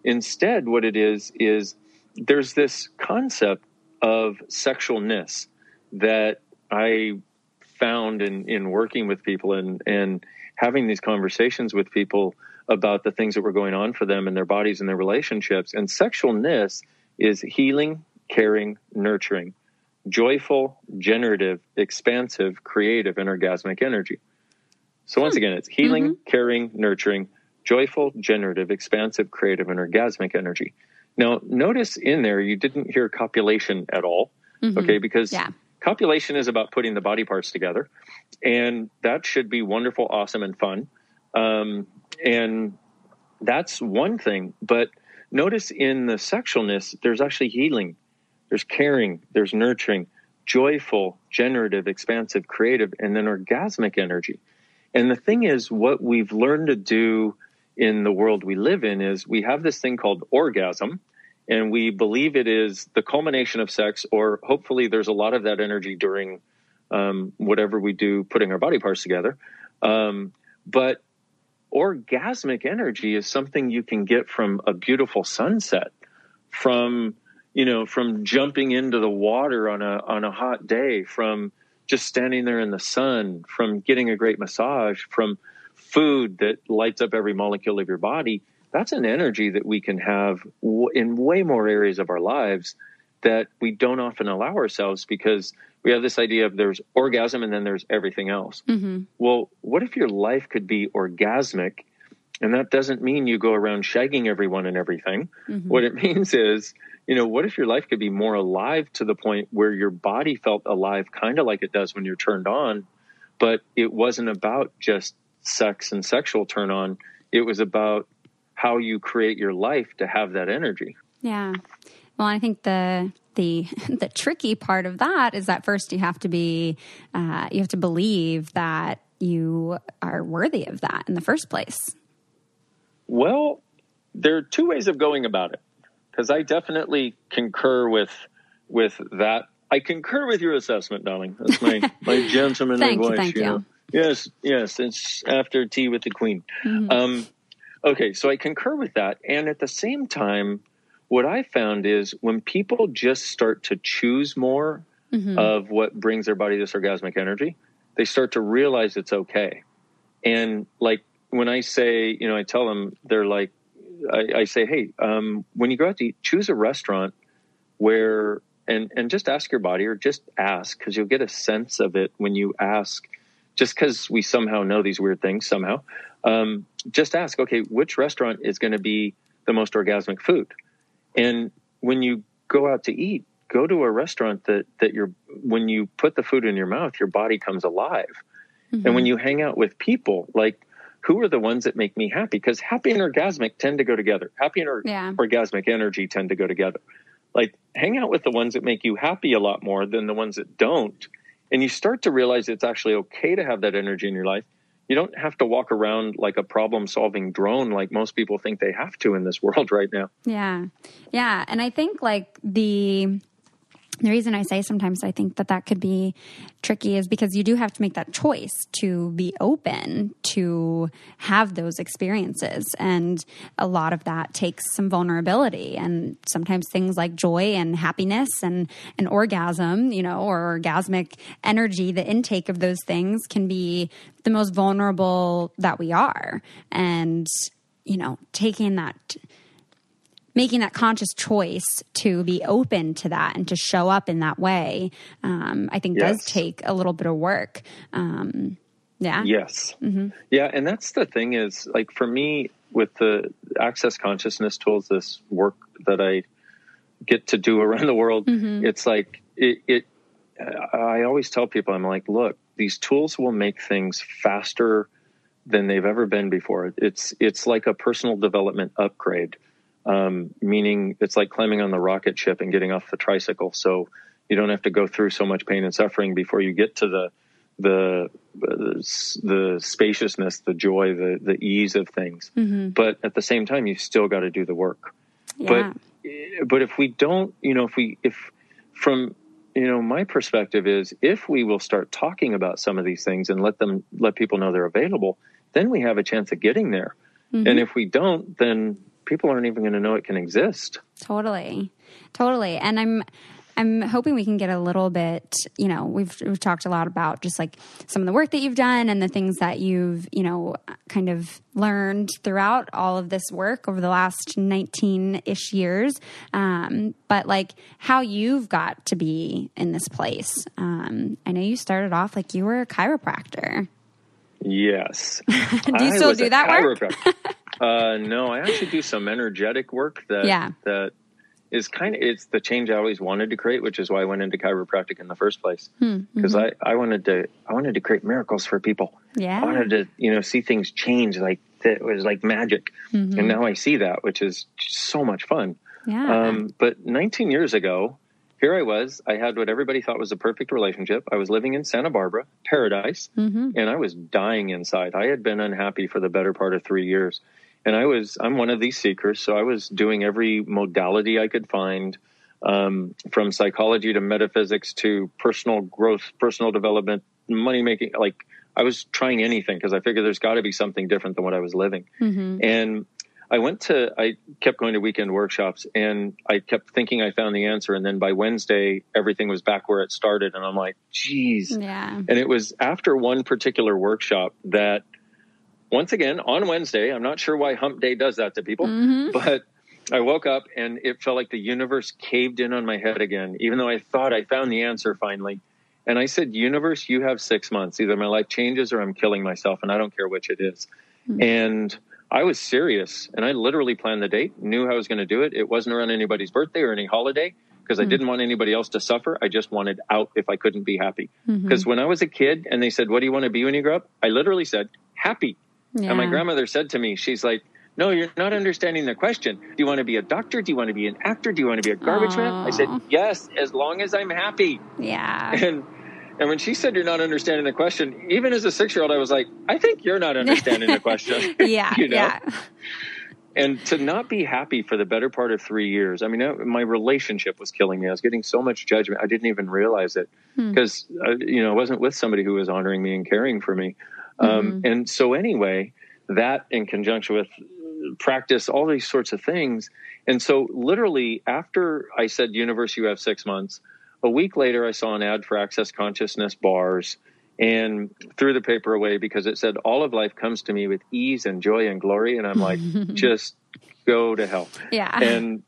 Instead, what it is is there's this concept of sexualness that I found in in working with people and and having these conversations with people about the things that were going on for them and their bodies and their relationships and sexualness is healing, caring, nurturing, joyful, generative, expansive, creative, and orgasmic energy. So once hmm. again, it's healing, mm-hmm. caring, nurturing, joyful, generative, expansive, creative, and orgasmic energy. Now, notice in there you didn't hear copulation at all, mm-hmm. okay? Because yeah. copulation is about putting the body parts together, and that should be wonderful, awesome, and fun. Um, and that's one thing, but Notice in the sexualness, there's actually healing, there's caring, there's nurturing, joyful, generative, expansive, creative, and then orgasmic energy. And the thing is, what we've learned to do in the world we live in is we have this thing called orgasm, and we believe it is the culmination of sex, or hopefully there's a lot of that energy during um, whatever we do, putting our body parts together. Um, but orgasmic energy is something you can get from a beautiful sunset, from you know, from jumping into the water on a on a hot day, from just standing there in the sun, from getting a great massage, from food that lights up every molecule of your body. That's an energy that we can have in way more areas of our lives that we don't often allow ourselves because we have this idea of there's orgasm and then there's everything else. Mm-hmm. Well, what if your life could be orgasmic? And that doesn't mean you go around shagging everyone and everything. Mm-hmm. What it means is you know, what if your life could be more alive to the point where your body felt alive, kind of like it does when you're turned on, but it wasn't about just sex and sexual turn on. It was about how you create your life to have that energy. Yeah. Well, I think the the the tricky part of that is that first you have to be uh, you have to believe that you are worthy of that in the first place. Well, there are two ways of going about it because I definitely concur with with that. I concur with your assessment, darling. That's my my gentlemanly thank voice. You, thank you. Know? Yes, yes. It's after tea with the queen. Mm-hmm. Um, okay, so I concur with that, and at the same time, what I found is when people just start to choose more mm-hmm. of what brings their body this orgasmic energy, they start to realize it's okay. And like when I say, you know, I tell them, they're like, I, I say, hey, um, when you go out to eat, choose a restaurant where and and just ask your body, or just ask because you'll get a sense of it when you ask. Just because we somehow know these weird things somehow, um, just ask. Okay, which restaurant is going to be the most orgasmic food? And when you go out to eat, go to a restaurant that that you're when you put the food in your mouth, your body comes alive. Mm-hmm. And when you hang out with people, like who are the ones that make me happy? Because happy and orgasmic tend to go together. Happy and or- yeah. orgasmic energy tend to go together. Like hang out with the ones that make you happy a lot more than the ones that don't. And you start to realize it's actually okay to have that energy in your life. You don't have to walk around like a problem solving drone like most people think they have to in this world right now. Yeah. Yeah. And I think like the the reason I say sometimes I think that that could be tricky is because you do have to make that choice to be open to have those experiences. And a lot of that takes some vulnerability and sometimes things like joy and happiness and an orgasm, you know, or orgasmic energy, the intake of those things can be the most vulnerable that we are. And, you know, taking that making that conscious choice to be open to that and to show up in that way, um, I think yes. does take a little bit of work. Um, yeah. Yes. Mm-hmm. Yeah. And that's the thing is like for me with the access consciousness tools, this work that I get to do around the world, mm-hmm. it's like it, it, I always tell people, I'm like, look, these tools will make things faster than they've ever been before. It's, it's like a personal development upgrade um, meaning it's like climbing on the rocket ship and getting off the tricycle. So you don't have to go through so much pain and suffering before you get to the the the, spaciousness, the joy, the the ease of things. Mm-hmm. But at the same time, you've still got to do the work. Yeah. But but if we don't, you know, if we if from you know my perspective is if we will start talking about some of these things and let them let people know they're available, then we have a chance of getting there. Mm-hmm. And if we don't, then people aren't even going to know it can exist. Totally, totally. And I'm I'm hoping we can get a little bit, you know, we've we've talked a lot about just like some of the work that you've done and the things that you've, you know, kind of learned throughout all of this work over the last 19-ish years. Um, but like how you've got to be in this place. Um, I know you started off like you were a chiropractor. Yes. do you I still do that work? uh, no, I actually do some energetic work that yeah. that is kind of it's the change I always wanted to create, which is why I went into chiropractic in the first place. Because hmm, mm-hmm. I, I wanted to I wanted to create miracles for people. Yeah. I wanted to, you know, see things change like it was like magic. Mm-hmm. And now I see that, which is so much fun. Yeah. Um, but 19 years ago, here I was. I had what everybody thought was a perfect relationship. I was living in Santa Barbara, paradise, mm-hmm. and I was dying inside. I had been unhappy for the better part of three years. And I was, I'm one of these seekers. So I was doing every modality I could find, um, from psychology to metaphysics to personal growth, personal development, money making. Like I was trying anything because I figured there's got to be something different than what I was living. Mm-hmm. And I went to, I kept going to weekend workshops and I kept thinking I found the answer. And then by Wednesday, everything was back where it started. And I'm like, geez. Yeah. And it was after one particular workshop that once again on Wednesday, I'm not sure why hump day does that to people, mm-hmm. but I woke up and it felt like the universe caved in on my head again, even though I thought I found the answer finally. And I said, universe, you have six months. Either my life changes or I'm killing myself. And I don't care which it is. Mm-hmm. And I was serious and I literally planned the date, knew how I was going to do it. It wasn't around anybody's birthday or any holiday because mm-hmm. I hmm. didn't want anybody else to suffer. I just wanted out if I couldn't be happy. Because mm-hmm. when I was a kid and they said, What do you want to be when you grow up? I literally said, Happy. Yeah. And my grandmother said to me, She's like, no, you're not understanding the question. Do you want to be a doctor? Do you want to be an actor? Do you want to be a garbage Aww. man? I said, yes, as long as I'm happy. Yeah. And and when she said you're not understanding the question, even as a six year old, I was like, I think you're not understanding the question. yeah. you know? Yeah. And to not be happy for the better part of three years. I mean, my relationship was killing me. I was getting so much judgment. I didn't even realize it because, hmm. uh, you know, I wasn't with somebody who was honoring me and caring for me. Um, mm-hmm. And so, anyway, that in conjunction with practice, all these sorts of things. And so, literally, after I said, Universe, you have six months, a week later, I saw an ad for Access Consciousness bars and threw the paper away because it said, All of life comes to me with ease and joy and glory. And I'm like, just go to hell. Yeah. And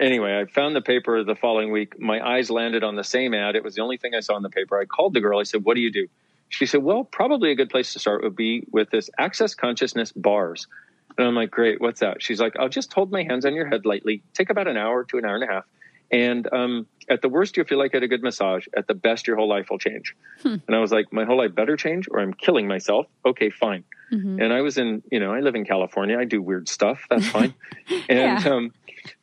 anyway, I found the paper the following week. My eyes landed on the same ad. It was the only thing I saw in the paper. I called the girl. I said, What do you do? She said, Well, probably a good place to start would be with this Access Consciousness bars. And I'm like, Great, what's that? She's like, I'll just hold my hands on your head lightly, take about an hour to an hour and a half. And um, at the worst, you'll feel like you had a good massage. At the best, your whole life will change. Hmm. And I was like, my whole life better change or I'm killing myself. Okay, fine. Mm-hmm. And I was in, you know, I live in California. I do weird stuff. That's fine. and yeah. um,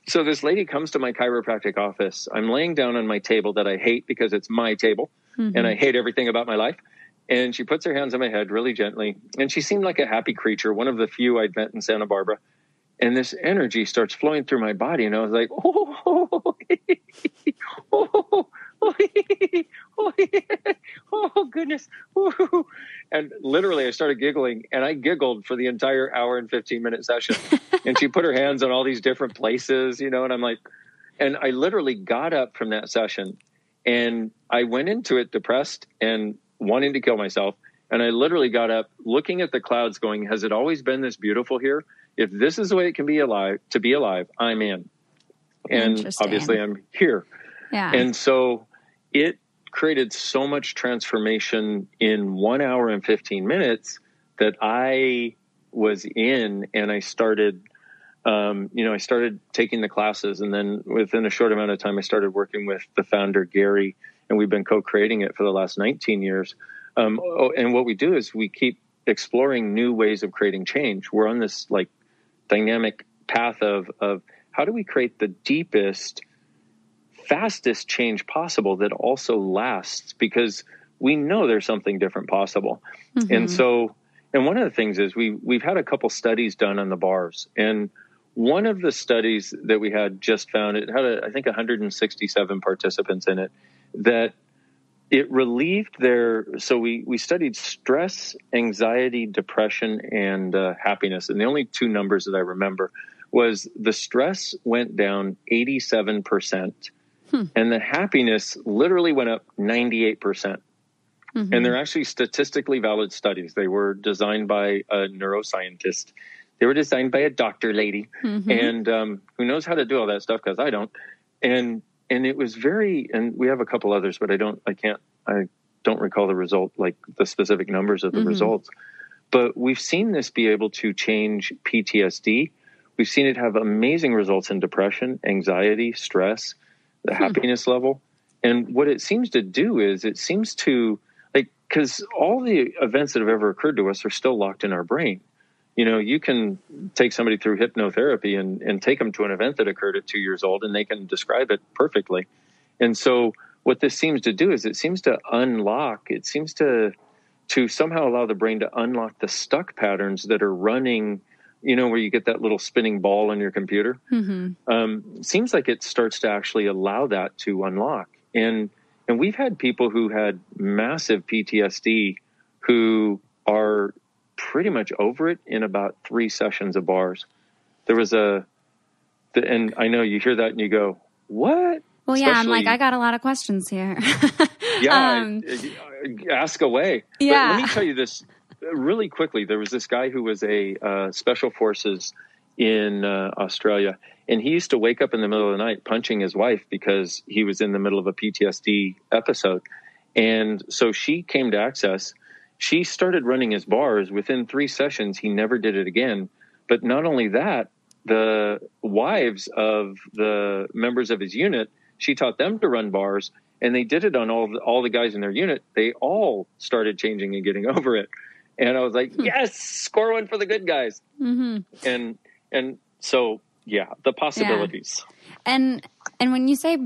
so this lady comes to my chiropractic office. I'm laying down on my table that I hate because it's my table mm-hmm. and I hate everything about my life. And she puts her hands on my head really gently. And she seemed like a happy creature, one of the few I'd met in Santa Barbara and this energy starts flowing through my body and i was like oh, oh, oh, oh, oh oh goodness. And literally i started giggling and i giggled for the entire hour and 15 minute session. And she put her hands on all these different places you know and i'm like and i literally got up from that session and i went into it depressed and wanting to kill myself. And i literally got up looking at the clouds going has it always been this beautiful here if this is the way it can be alive to be alive, I'm in. And obviously I'm here. Yeah. And so it created so much transformation in one hour and 15 minutes that I was in and I started um, you know, I started taking the classes, and then within a short amount of time, I started working with the founder Gary, and we've been co-creating it for the last 19 years. Um, oh, and what we do is we keep exploring new ways of creating change. We're on this like dynamic path of of how do we create the deepest fastest change possible that also lasts? Because we know there's something different possible. Mm-hmm. and so and one of the things is we we've had a couple studies done on the bars. And one of the studies that we had just found it had a, I think 167 participants in it that it relieved their so we we studied stress anxiety depression and uh, happiness. And the only two numbers that i remember was the stress went down 87% hmm. and the happiness literally went up 98%. Mm hmm and they're actually statistically valid studies. They were designed by a neuroscientist. They were designed by a doctor lady. Mm-hmm. and um, who knows how to do all that stuff because i don't. And and it was very and we have a couple others but i don't i can't i don't recall the result like the specific numbers of the mm-hmm. results but we've seen this be able to change ptsd we've seen it have amazing results in depression anxiety stress the hmm. happiness level and what it seems to do is it seems to like because all the events that have ever occurred to us are still locked in our brain you know, you can take somebody through hypnotherapy and, and take them to an event that occurred at two years old and they can describe it perfectly. And so what this seems to do is it seems to unlock, it seems to to somehow allow the brain to unlock the stuck patterns that are running, you know, where you get that little spinning ball on your computer. Mm-hmm. Um, seems like it starts to actually allow that to unlock. And and we've had people who had massive PTSD who are pretty much over it in about three sessions of bars. There was a, and I know you hear that and you go, what? Well, yeah, I'm like, I got a lot of questions here. yeah, um, ask away. Yeah. But let me tell you this really quickly. There was this guy who was a uh, special forces in uh, Australia, and he used to wake up in the middle of the night punching his wife because he was in the middle of a PTSD episode. And so she came to Access she started running his bars. Within three sessions, he never did it again. But not only that, the wives of the members of his unit, she taught them to run bars, and they did it on all the, all the guys in their unit. They all started changing and getting over it. And I was like, hmm. yes, score one for the good guys. Mm-hmm. And and so yeah, the possibilities. Yeah. And and when you say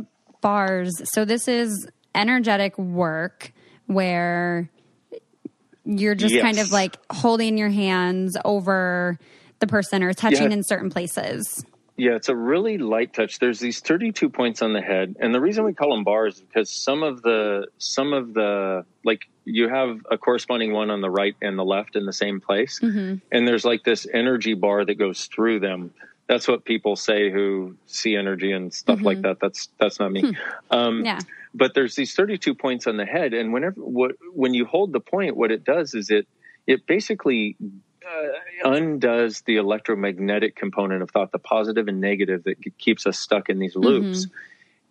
bars, so this is energetic work where you're just yes. kind of like holding your hands over the person or touching yeah. in certain places. Yeah, it's a really light touch. There's these 32 points on the head, and the reason we call them bars is because some of the some of the like you have a corresponding one on the right and the left in the same place, mm-hmm. and there's like this energy bar that goes through them. That's what people say who see energy and stuff mm-hmm. like that. That's that's not me. Hmm. Um, yeah. But there's these 32 points on the head, and whenever what, when you hold the point, what it does is it it basically uh, undoes the electromagnetic component of thought, the positive and negative that keeps us stuck in these mm-hmm. loops. Mm-hmm.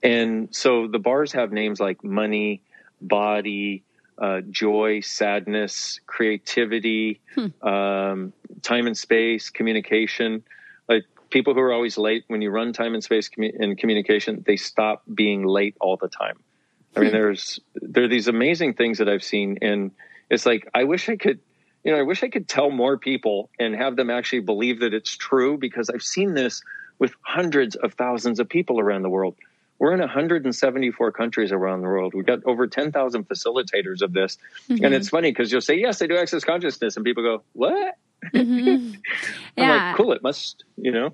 And so the bars have names like money, body, uh, joy, sadness, creativity, hmm. um, time and space, communication. Like people who are always late, when you run time and space commu- and communication, they stop being late all the time. I mean, there's there are these amazing things that I've seen, and it's like I wish I could you know, I wish I could tell more people and have them actually believe that it's true because I've seen this with hundreds of thousands of people around the world. We're in 174 countries around the world. We've got over 10,000 facilitators of this. Mm-hmm. And it's funny because you'll say, Yes, I do access consciousness. And people go, What? Mm-hmm. I'm yeah. like, Cool, it must, you know?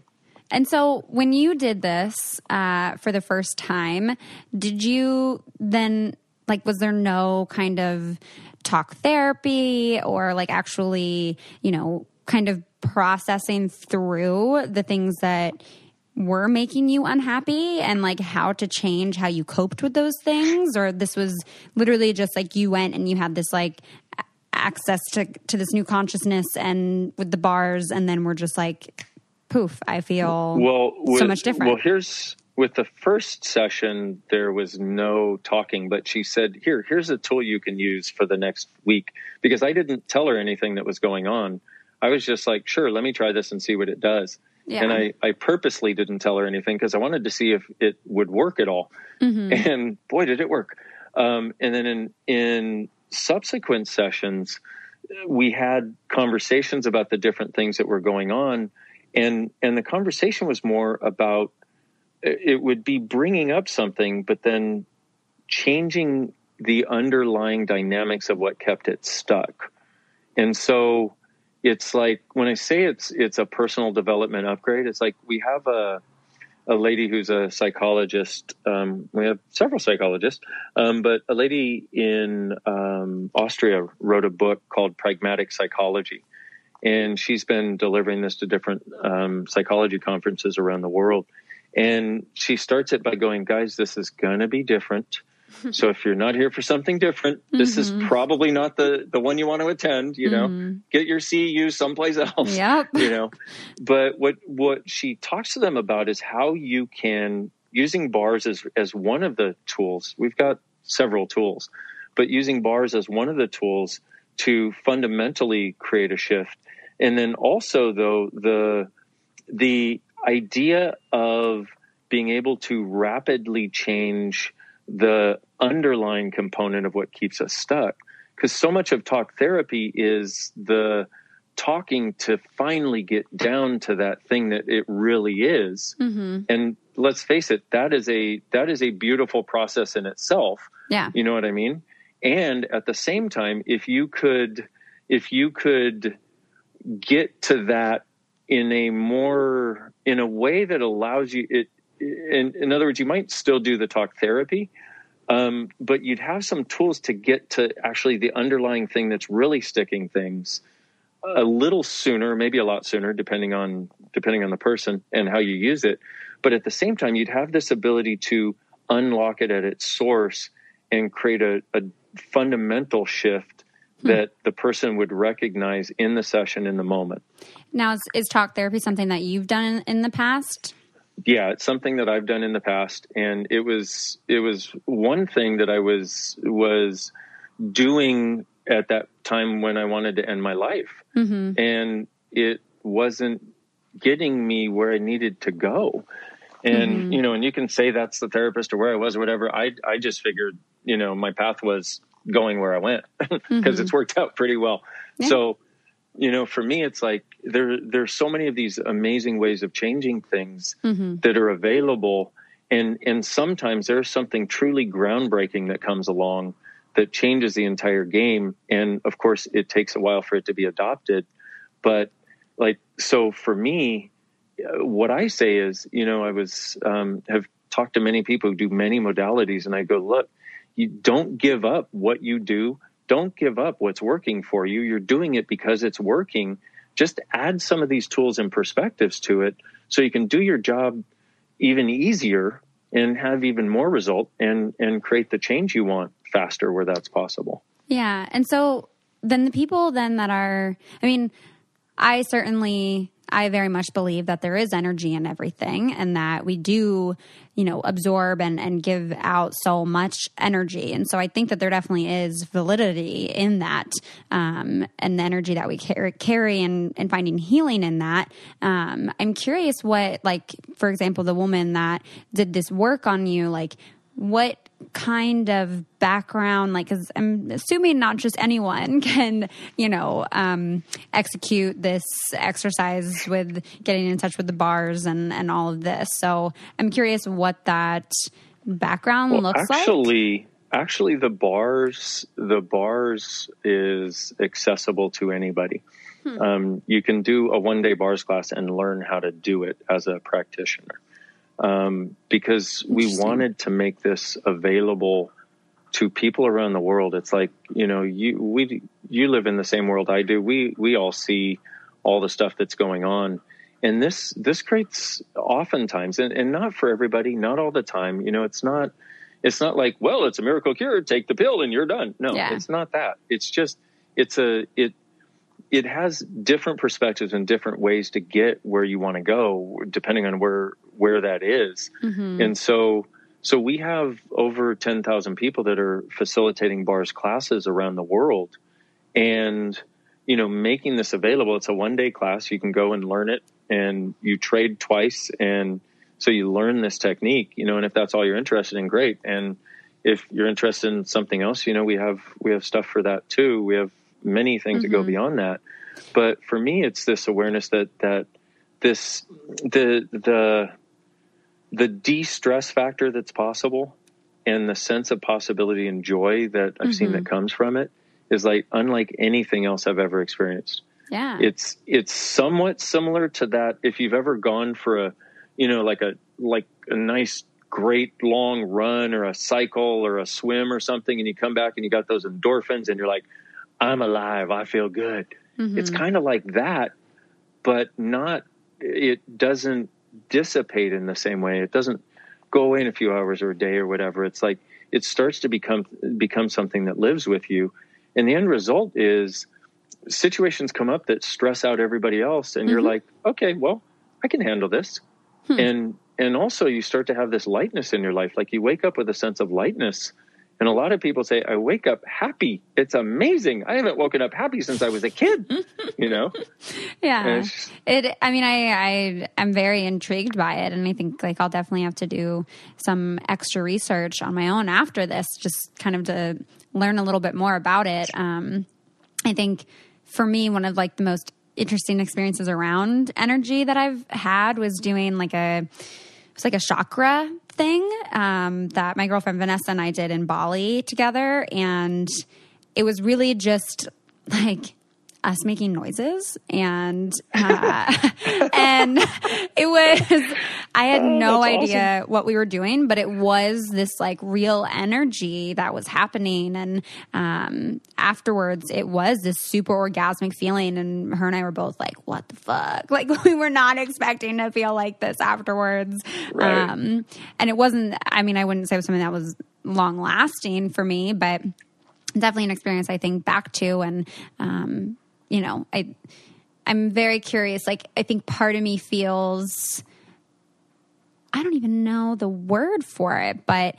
And so when you did this uh, for the first time, did you then, like, was there no kind of talk therapy or like actually, you know, kind of processing through the things that were making you unhappy and like how to change how you coped with those things? Or this was literally just like you went and you had this like access to to this new consciousness and with the bars and then we're just like poof i feel well with, so much different well here's with the first session, there was no talking, but she said, Here, here's a tool you can use for the next week. Because I didn't tell her anything that was going on. I was just like, Sure, let me try this and see what it does. Yeah. And I, I purposely didn't tell her anything because I wanted to see if it would work at all. Mm-hmm. And boy, did it work. Um, and then in, in subsequent sessions, we had conversations about the different things that were going on. And, and the conversation was more about it would be bringing up something, but then changing the underlying dynamics of what kept it stuck. And so it's like when I say it's it's a personal development upgrade, it's like we have a a lady who's a psychologist. Um, we have several psychologists, um, but a lady in um, Austria wrote a book called Pragmatic Psychology, and she's been delivering this to different um, psychology conferences around the world. And she starts it by going, guys, this is going to be different. so if you're not here for something different, this mm-hmm. is probably not the, the one you want to attend, you know, mm-hmm. get your CEU someplace else, yep. you know, but what, what she talks to them about is how you can using bars as, as one of the tools. We've got several tools, but using bars as one of the tools to fundamentally create a shift. And then also though, the, the idea of being able to rapidly change the underlying component of what keeps us stuck. Because so much of talk therapy is the talking to finally get down to that thing that it really is. Mm-hmm. And let's face it, that is a that is a beautiful process in itself. Yeah. You know what I mean? And at the same time, if you could if you could get to that in a more in a way that allows you it in, in other words you might still do the talk therapy um, but you'd have some tools to get to actually the underlying thing that's really sticking things a little sooner maybe a lot sooner depending on depending on the person and how you use it but at the same time you'd have this ability to unlock it at its source and create a, a fundamental shift. That the person would recognize in the session in the moment. Now, is, is talk therapy something that you've done in, in, the past? Yeah, it's something that I've done in the past, and it was it was one thing that I was was doing at that time when I wanted to end my life, mm-hmm. and it wasn't getting me where I needed to go. And mm-hmm. you know, and you can say that's the therapist or where I was or whatever. I I just figured, you know, my path was going where I went because mm-hmm. it's worked out pretty well. Yeah. So, you know, for me, it's like there there's so many of these amazing ways of changing things mm-hmm. that are available, and and sometimes there's something truly groundbreaking that comes along that changes the entire game. And of course, it takes a while for it to be adopted, but like so for me what I say is, you know, I was um, have talked to many people who do many modalities, and I go, look, you don't give up what you do. Don't give up what's working for you. You're doing it because it's working. Just add some of these tools and perspectives to it, so you can do your job even easier and have even more result and and create the change you want faster where that's possible. Yeah, and so then the people then that are, I mean, I certainly I very much believe that there is energy in everything and that we do, you know, absorb and, and give out so much energy. And so I think that there definitely is validity in that um, and the energy that we carry, and, and finding healing in that. Um, I'm curious what, like, for example, the woman that did this work on you, like, what kind of background like because i'm assuming not just anyone can you know um, execute this exercise with getting in touch with the bars and and all of this. So i'm curious what that background well, looks actually, like. actually actually the bars the bars is accessible to anybody. Hmm. um, you can do a one day bars class and learn how to do it as a practitioner um, because we wanted to make this available to people around the world. It's like you know, you we you live in the same world I do. We we all see all the stuff that's going on, and this this creates oftentimes, and, and not for everybody, not all the time. You know, it's not it's not like well, it's a miracle cure. Take the pill and you're done. No, yeah. it's not that. It's just it's a it it has different perspectives and different ways to get where you want to go depending on where where that is. Mm-hmm. and so so we have over 10,000 people that are facilitating bars classes around the world and you know making this available it's a one day class you can go and learn it and you trade twice and so you learn this technique you know and if that's all you're interested in great and if you're interested in something else you know we have we have stuff for that too we have many things mm-hmm. that go mm-hmm. beyond that. But for me, it's this awareness that that this the the the de-stress factor that's possible and the sense of possibility and joy that I've mm-hmm. seen that mm-hmm. comes from it is like unlike anything else I've ever experienced. Yeah. It's it's somewhat similar to that if you've ever gone for a you know like a like a nice great long run or a cycle or a swim or something and you come back and you got those endorphins and you're like I'm alive. I feel good. Mm-hmm. It's kind of like that, but not, it doesn't dissipate in the same way. It doesn't go away in a few hours or a day or whatever. It's like, it starts to become, become something that lives with you. And the end result is situations come up that stress out everybody else. And mm-hmm. you're like, okay, well, I can handle this. Hmm. And, and also you start to have this lightness in your life. Like you wake up with a sense of lightness and a lot of people say, I wake up happy. It's amazing. I haven't woken up happy since I was a kid, you know? yeah. It, I mean, I, I, am very intrigued by it. And I think like I'll definitely have to do some extra research on my own after this, just kind of to learn a little bit more about it. Um, I think for me, one of like the most interesting experiences around energy that I've had was doing like a, it's like a chakra thing um, that my girlfriend Vanessa and I did in Bali together. And it was really just like us making noises and uh, and it was I had oh, no idea awesome. what we were doing, but it was this like real energy that was happening. And um, afterwards, it was this super orgasmic feeling. And her and I were both like, "What the fuck?" Like we were not expecting to feel like this afterwards. Right. Um, and it wasn't. I mean, I wouldn't say it was something that was long lasting for me, but definitely an experience I think back to and um, you know, I I'm very curious. Like I think part of me feels I don't even know the word for it, but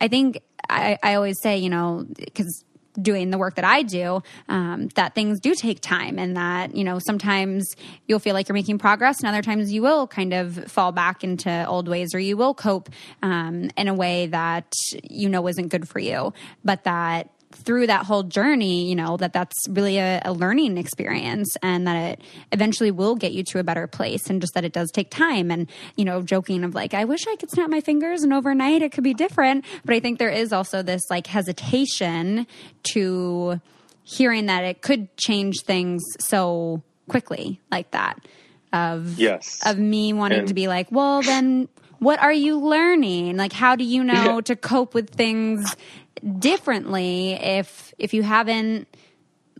I think I, I always say, you know, because doing the work that I do, um, that things do take time and that, you know, sometimes you'll feel like you're making progress and other times you will kind of fall back into old ways or you will cope um, in a way that you know isn't good for you. But that through that whole journey, you know, that that's really a, a, learning experience and that it eventually will get you to a better place and just that it does take time. And, you know, joking of like, I wish I could snap my fingers and overnight it could be different. But I think there is also this like hesitation to hearing that it could change things so quickly like that of yes of me wanting and- to be like well then what are you learning like how do you know yeah. to cope with things differently if if you haven't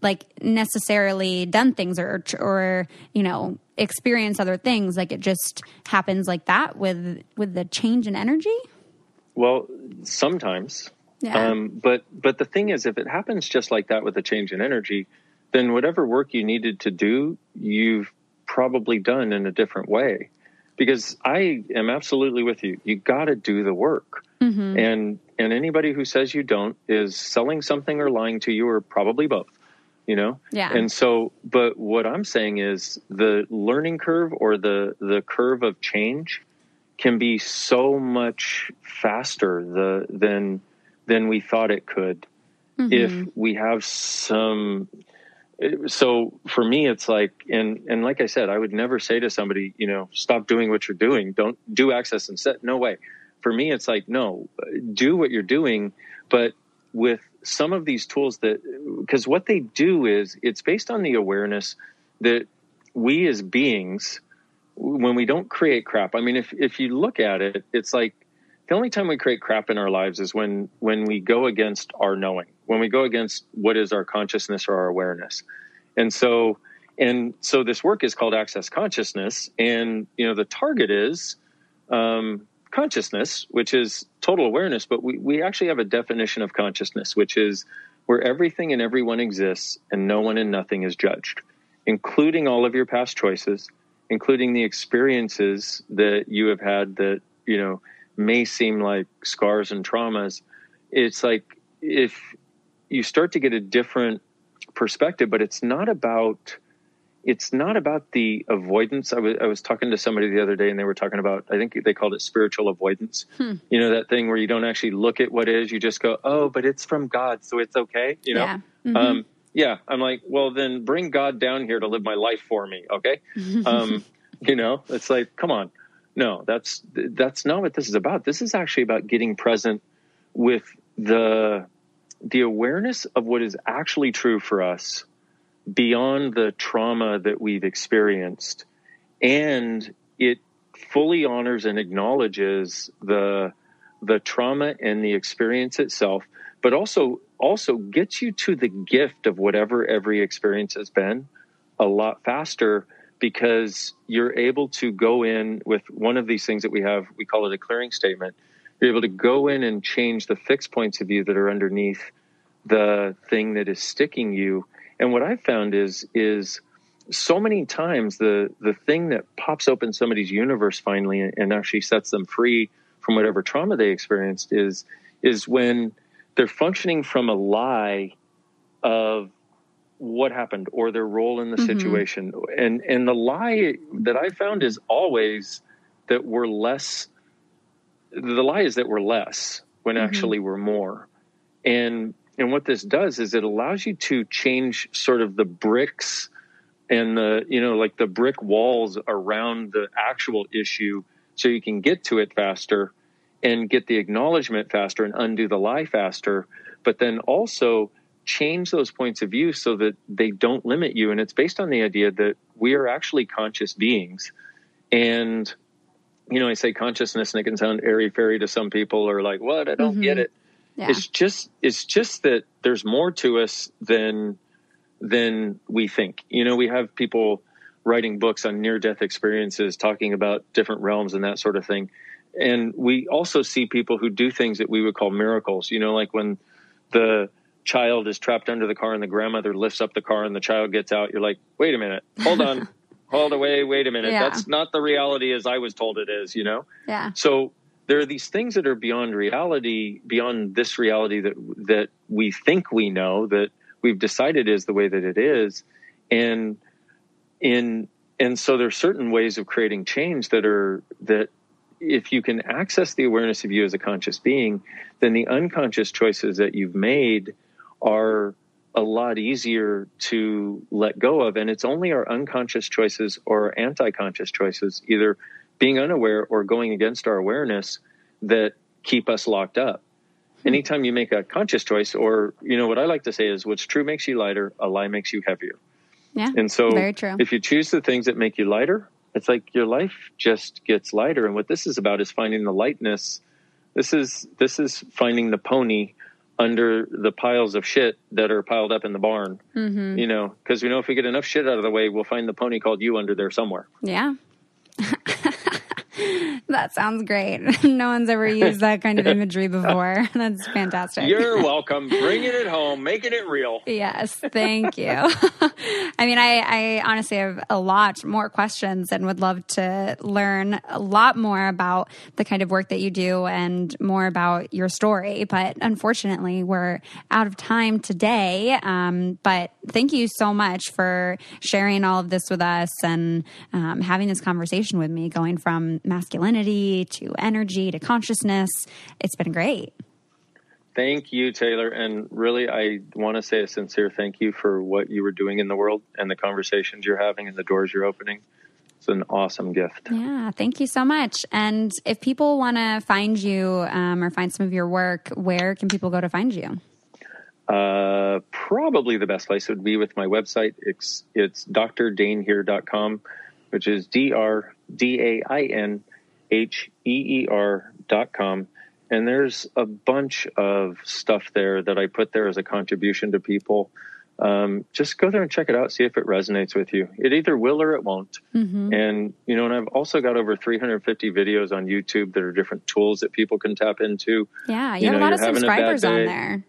like necessarily done things or or you know experience other things like it just happens like that with with the change in energy? Well sometimes. Yeah. Um, but but the thing is if it happens just like that with a change in energy then whatever work you needed to do you've probably done in a different way. Because i am absolutely with you. You got to do the work mm-hmm. and and anybody who says you don't is selling something or lying to you or probably both you know? Yeah. And so but what i'm saying is the learning curve or the the curve of change can be so much faster the than than we thought it could mm-hmm. if we have some so for me it's like and and like i said i would never say to somebody you know stop doing what you're doing. Don't do access and set. No way for me, it's like, no, do what you're doing, but with some of these tools that, because what they do is it's based on the awareness that we as beings, when we don't create crap, I mean, if, if you look at it, it's like the only time we create crap in our lives is when, when we go against our knowing, when we go against what is our consciousness or our awareness. And so, and so this work is called access consciousness. And, you know, the target is, um, consciousness, which is total awareness, but we, we actually have a definition of consciousness, which is where everything and everyone exists and no one and nothing is judged, including all of your past choices, including the experiences that you have had that, you know, may seem like scars and traumas. It's like if you start to get a different perspective, but it's not about it's not about the avoidance. I was, I was talking to somebody the other day and they were talking about, I think they called it spiritual avoidance. Hmm. You know, that thing where you don't actually look at what is, you just go, oh, but it's from God, so it's okay. You know? Yeah. Mm-hmm. Um, yeah. I'm like, well, then bring God down here to live my life for me. Okay. um, you know, it's like, come on. No, that's, that's not what this is about. This is actually about getting present with the, the awareness of what is actually true for us beyond the trauma that we've experienced. And it fully honors and acknowledges the, the trauma and the experience itself, but also, also gets you to the gift of whatever every experience has been a lot faster because you're able to go in with one of these things that we have, we call it a clearing statement. You're able to go in and change the fixed points of view that are underneath the thing that is sticking you and what I've found is is so many times the the thing that pops open somebody's universe finally and actually sets them free from whatever trauma they experienced is is when they're functioning from a lie of what happened or their role in the mm-hmm. situation and and the lie that i found is always that we're less the lie is that we're less when mm-hmm. actually we're more and and what this does is it allows you to change sort of the bricks and the, you know, like the brick walls around the actual issue so you can get to it faster and get the acknowledgement faster and undo the lie faster. But then also change those points of view so that they don't limit you. And it's based on the idea that we are actually conscious beings. And, you know, I say consciousness and it can sound airy fairy to some people or like, what? I don't mm-hmm. get it yeah. It's just it's just that there's more to us than than we think. You know, we have people writing books on near death experiences, talking about different realms and that sort of thing. And we also see people who do things that we would call miracles. You know, like when the child is trapped under the car and the grandmother lifts up the car and the child gets out, you're like, wait a minute, hold on, hold away, wait a minute. Yeah. That's not the reality as I was told it is, you know? Yeah. So there are these things that are beyond reality, beyond this reality that that we think we know, that we've decided is the way that it is, and in and so there's certain ways of creating change that are that if you can access the awareness of you as a conscious being, then the unconscious choices that you've made are a lot easier to let go of. And it's only our unconscious choices or anti conscious choices, either being unaware or going against our awareness, that keep us locked up. Hmm. Anytime you make a conscious choice, or, you know, what I like to say is what's true makes you lighter, a lie makes you heavier. Yeah. And so very true. if you choose the things that make you lighter, it's like your life just gets lighter. And what this is about is finding the lightness. This is this is finding the pony under the piles of shit that are piled up in the barn. Mm-hmm. You know, because we know if we get enough shit out of the way, we'll find the pony called you under there somewhere. Yeah. that sounds great. No one's ever used that kind of imagery before. That's fantastic. You're welcome. Bringing it home, making it real. Yes, thank you. I mean, I, I, honestly have a lot more questions and would love to learn a lot more about the kind of work that you do and more about your story. But unfortunately, we're out of time today. Um, but thank you so much for sharing all of this with us and um, having this conversation with me, going from masculinity to energy to consciousness. It's been great. Thank you, Taylor. And really, I want to say a sincere thank you for what you were doing in the world and the conversations you're having and the doors you're opening. It's an awesome gift. Yeah, thank you so much. And if people want to find you um, or find some of your work, where can people go to find you? Uh, probably the best place would be with my website. It's, it's drdainheer.com, which is D R D A I N H E E R dot com. And there's a bunch of stuff there that I put there as a contribution to people. Um, just go there and check it out, see if it resonates with you. It either will or it won't. Mm-hmm. And, you know, and I've also got over 350 videos on YouTube that are different tools that people can tap into. Yeah, you, you have know, a lot of subscribers on there.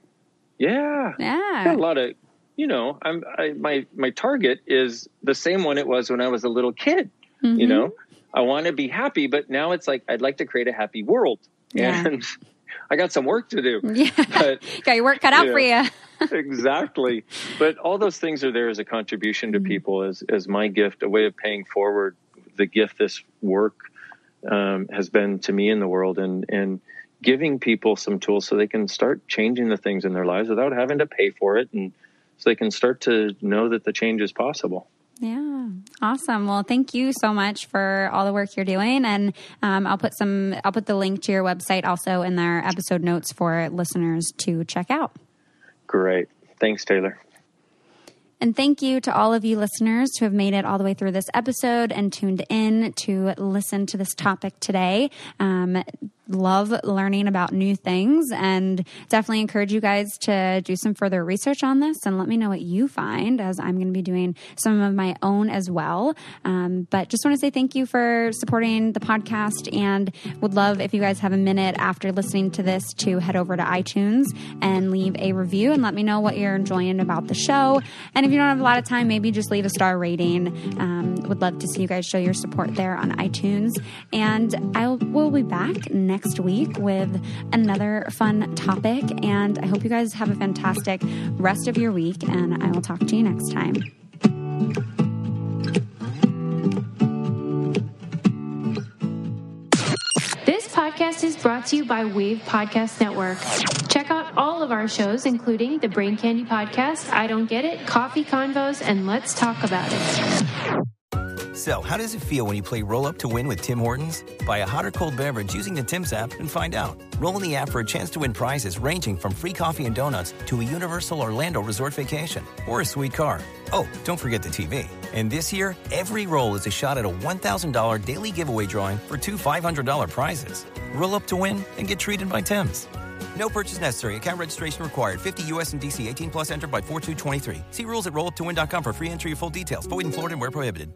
Yeah. Yeah. a lot of, you know, I'm, I, my, my target is the same one it was when I was a little kid. Mm-hmm. You know, I want to be happy, but now it's like I'd like to create a happy world. Yeah. And I got some work to do. Yeah. But, got your work cut out for you. exactly. But all those things are there as a contribution to mm-hmm. people, as, as my gift, a way of paying forward the gift this work um, has been to me in the world and, and giving people some tools so they can start changing the things in their lives without having to pay for it and so they can start to know that the change is possible. Yeah, awesome. Well, thank you so much for all the work you're doing, and um, I'll put some. I'll put the link to your website also in our episode notes for listeners to check out. Great, thanks, Taylor. And thank you to all of you listeners who have made it all the way through this episode and tuned in to listen to this topic today. Um, love learning about new things and definitely encourage you guys to do some further research on this and let me know what you find as I'm going to be doing some of my own as well. Um, but just want to say thank you for supporting the podcast and would love if you guys have a minute after listening to this to head over to iTunes and leave a review and let me know what you're enjoying about the show. And if you don't have a lot of time, maybe just leave a star rating. Um, would love to see you guys show your support there on iTunes. And I will be back next next week with another fun topic. And I hope you guys have a fantastic rest of your week, and I will talk to you next time. This podcast is brought to you by Wave Podcast Network. Check out all of our shows, including the Brain Candy Podcast, I Don't Get It, Coffee Convos, and Let's Talk About It. So, how does it feel when you play Roll Up to Win with Tim Hortons? Buy a hot or cold beverage using the Tim's app and find out. Roll in the app for a chance to win prizes ranging from free coffee and donuts to a Universal Orlando resort vacation or a sweet car. Oh, don't forget the TV. And this year, every roll is a shot at a $1,000 daily giveaway drawing for two $500 prizes. Roll up to win and get treated by Tim's. No purchase necessary. Account registration required. 50 US and DC 18 plus entered by 4223. See rules at rolluptowin.com for free entry and full details. Void in Florida where prohibited.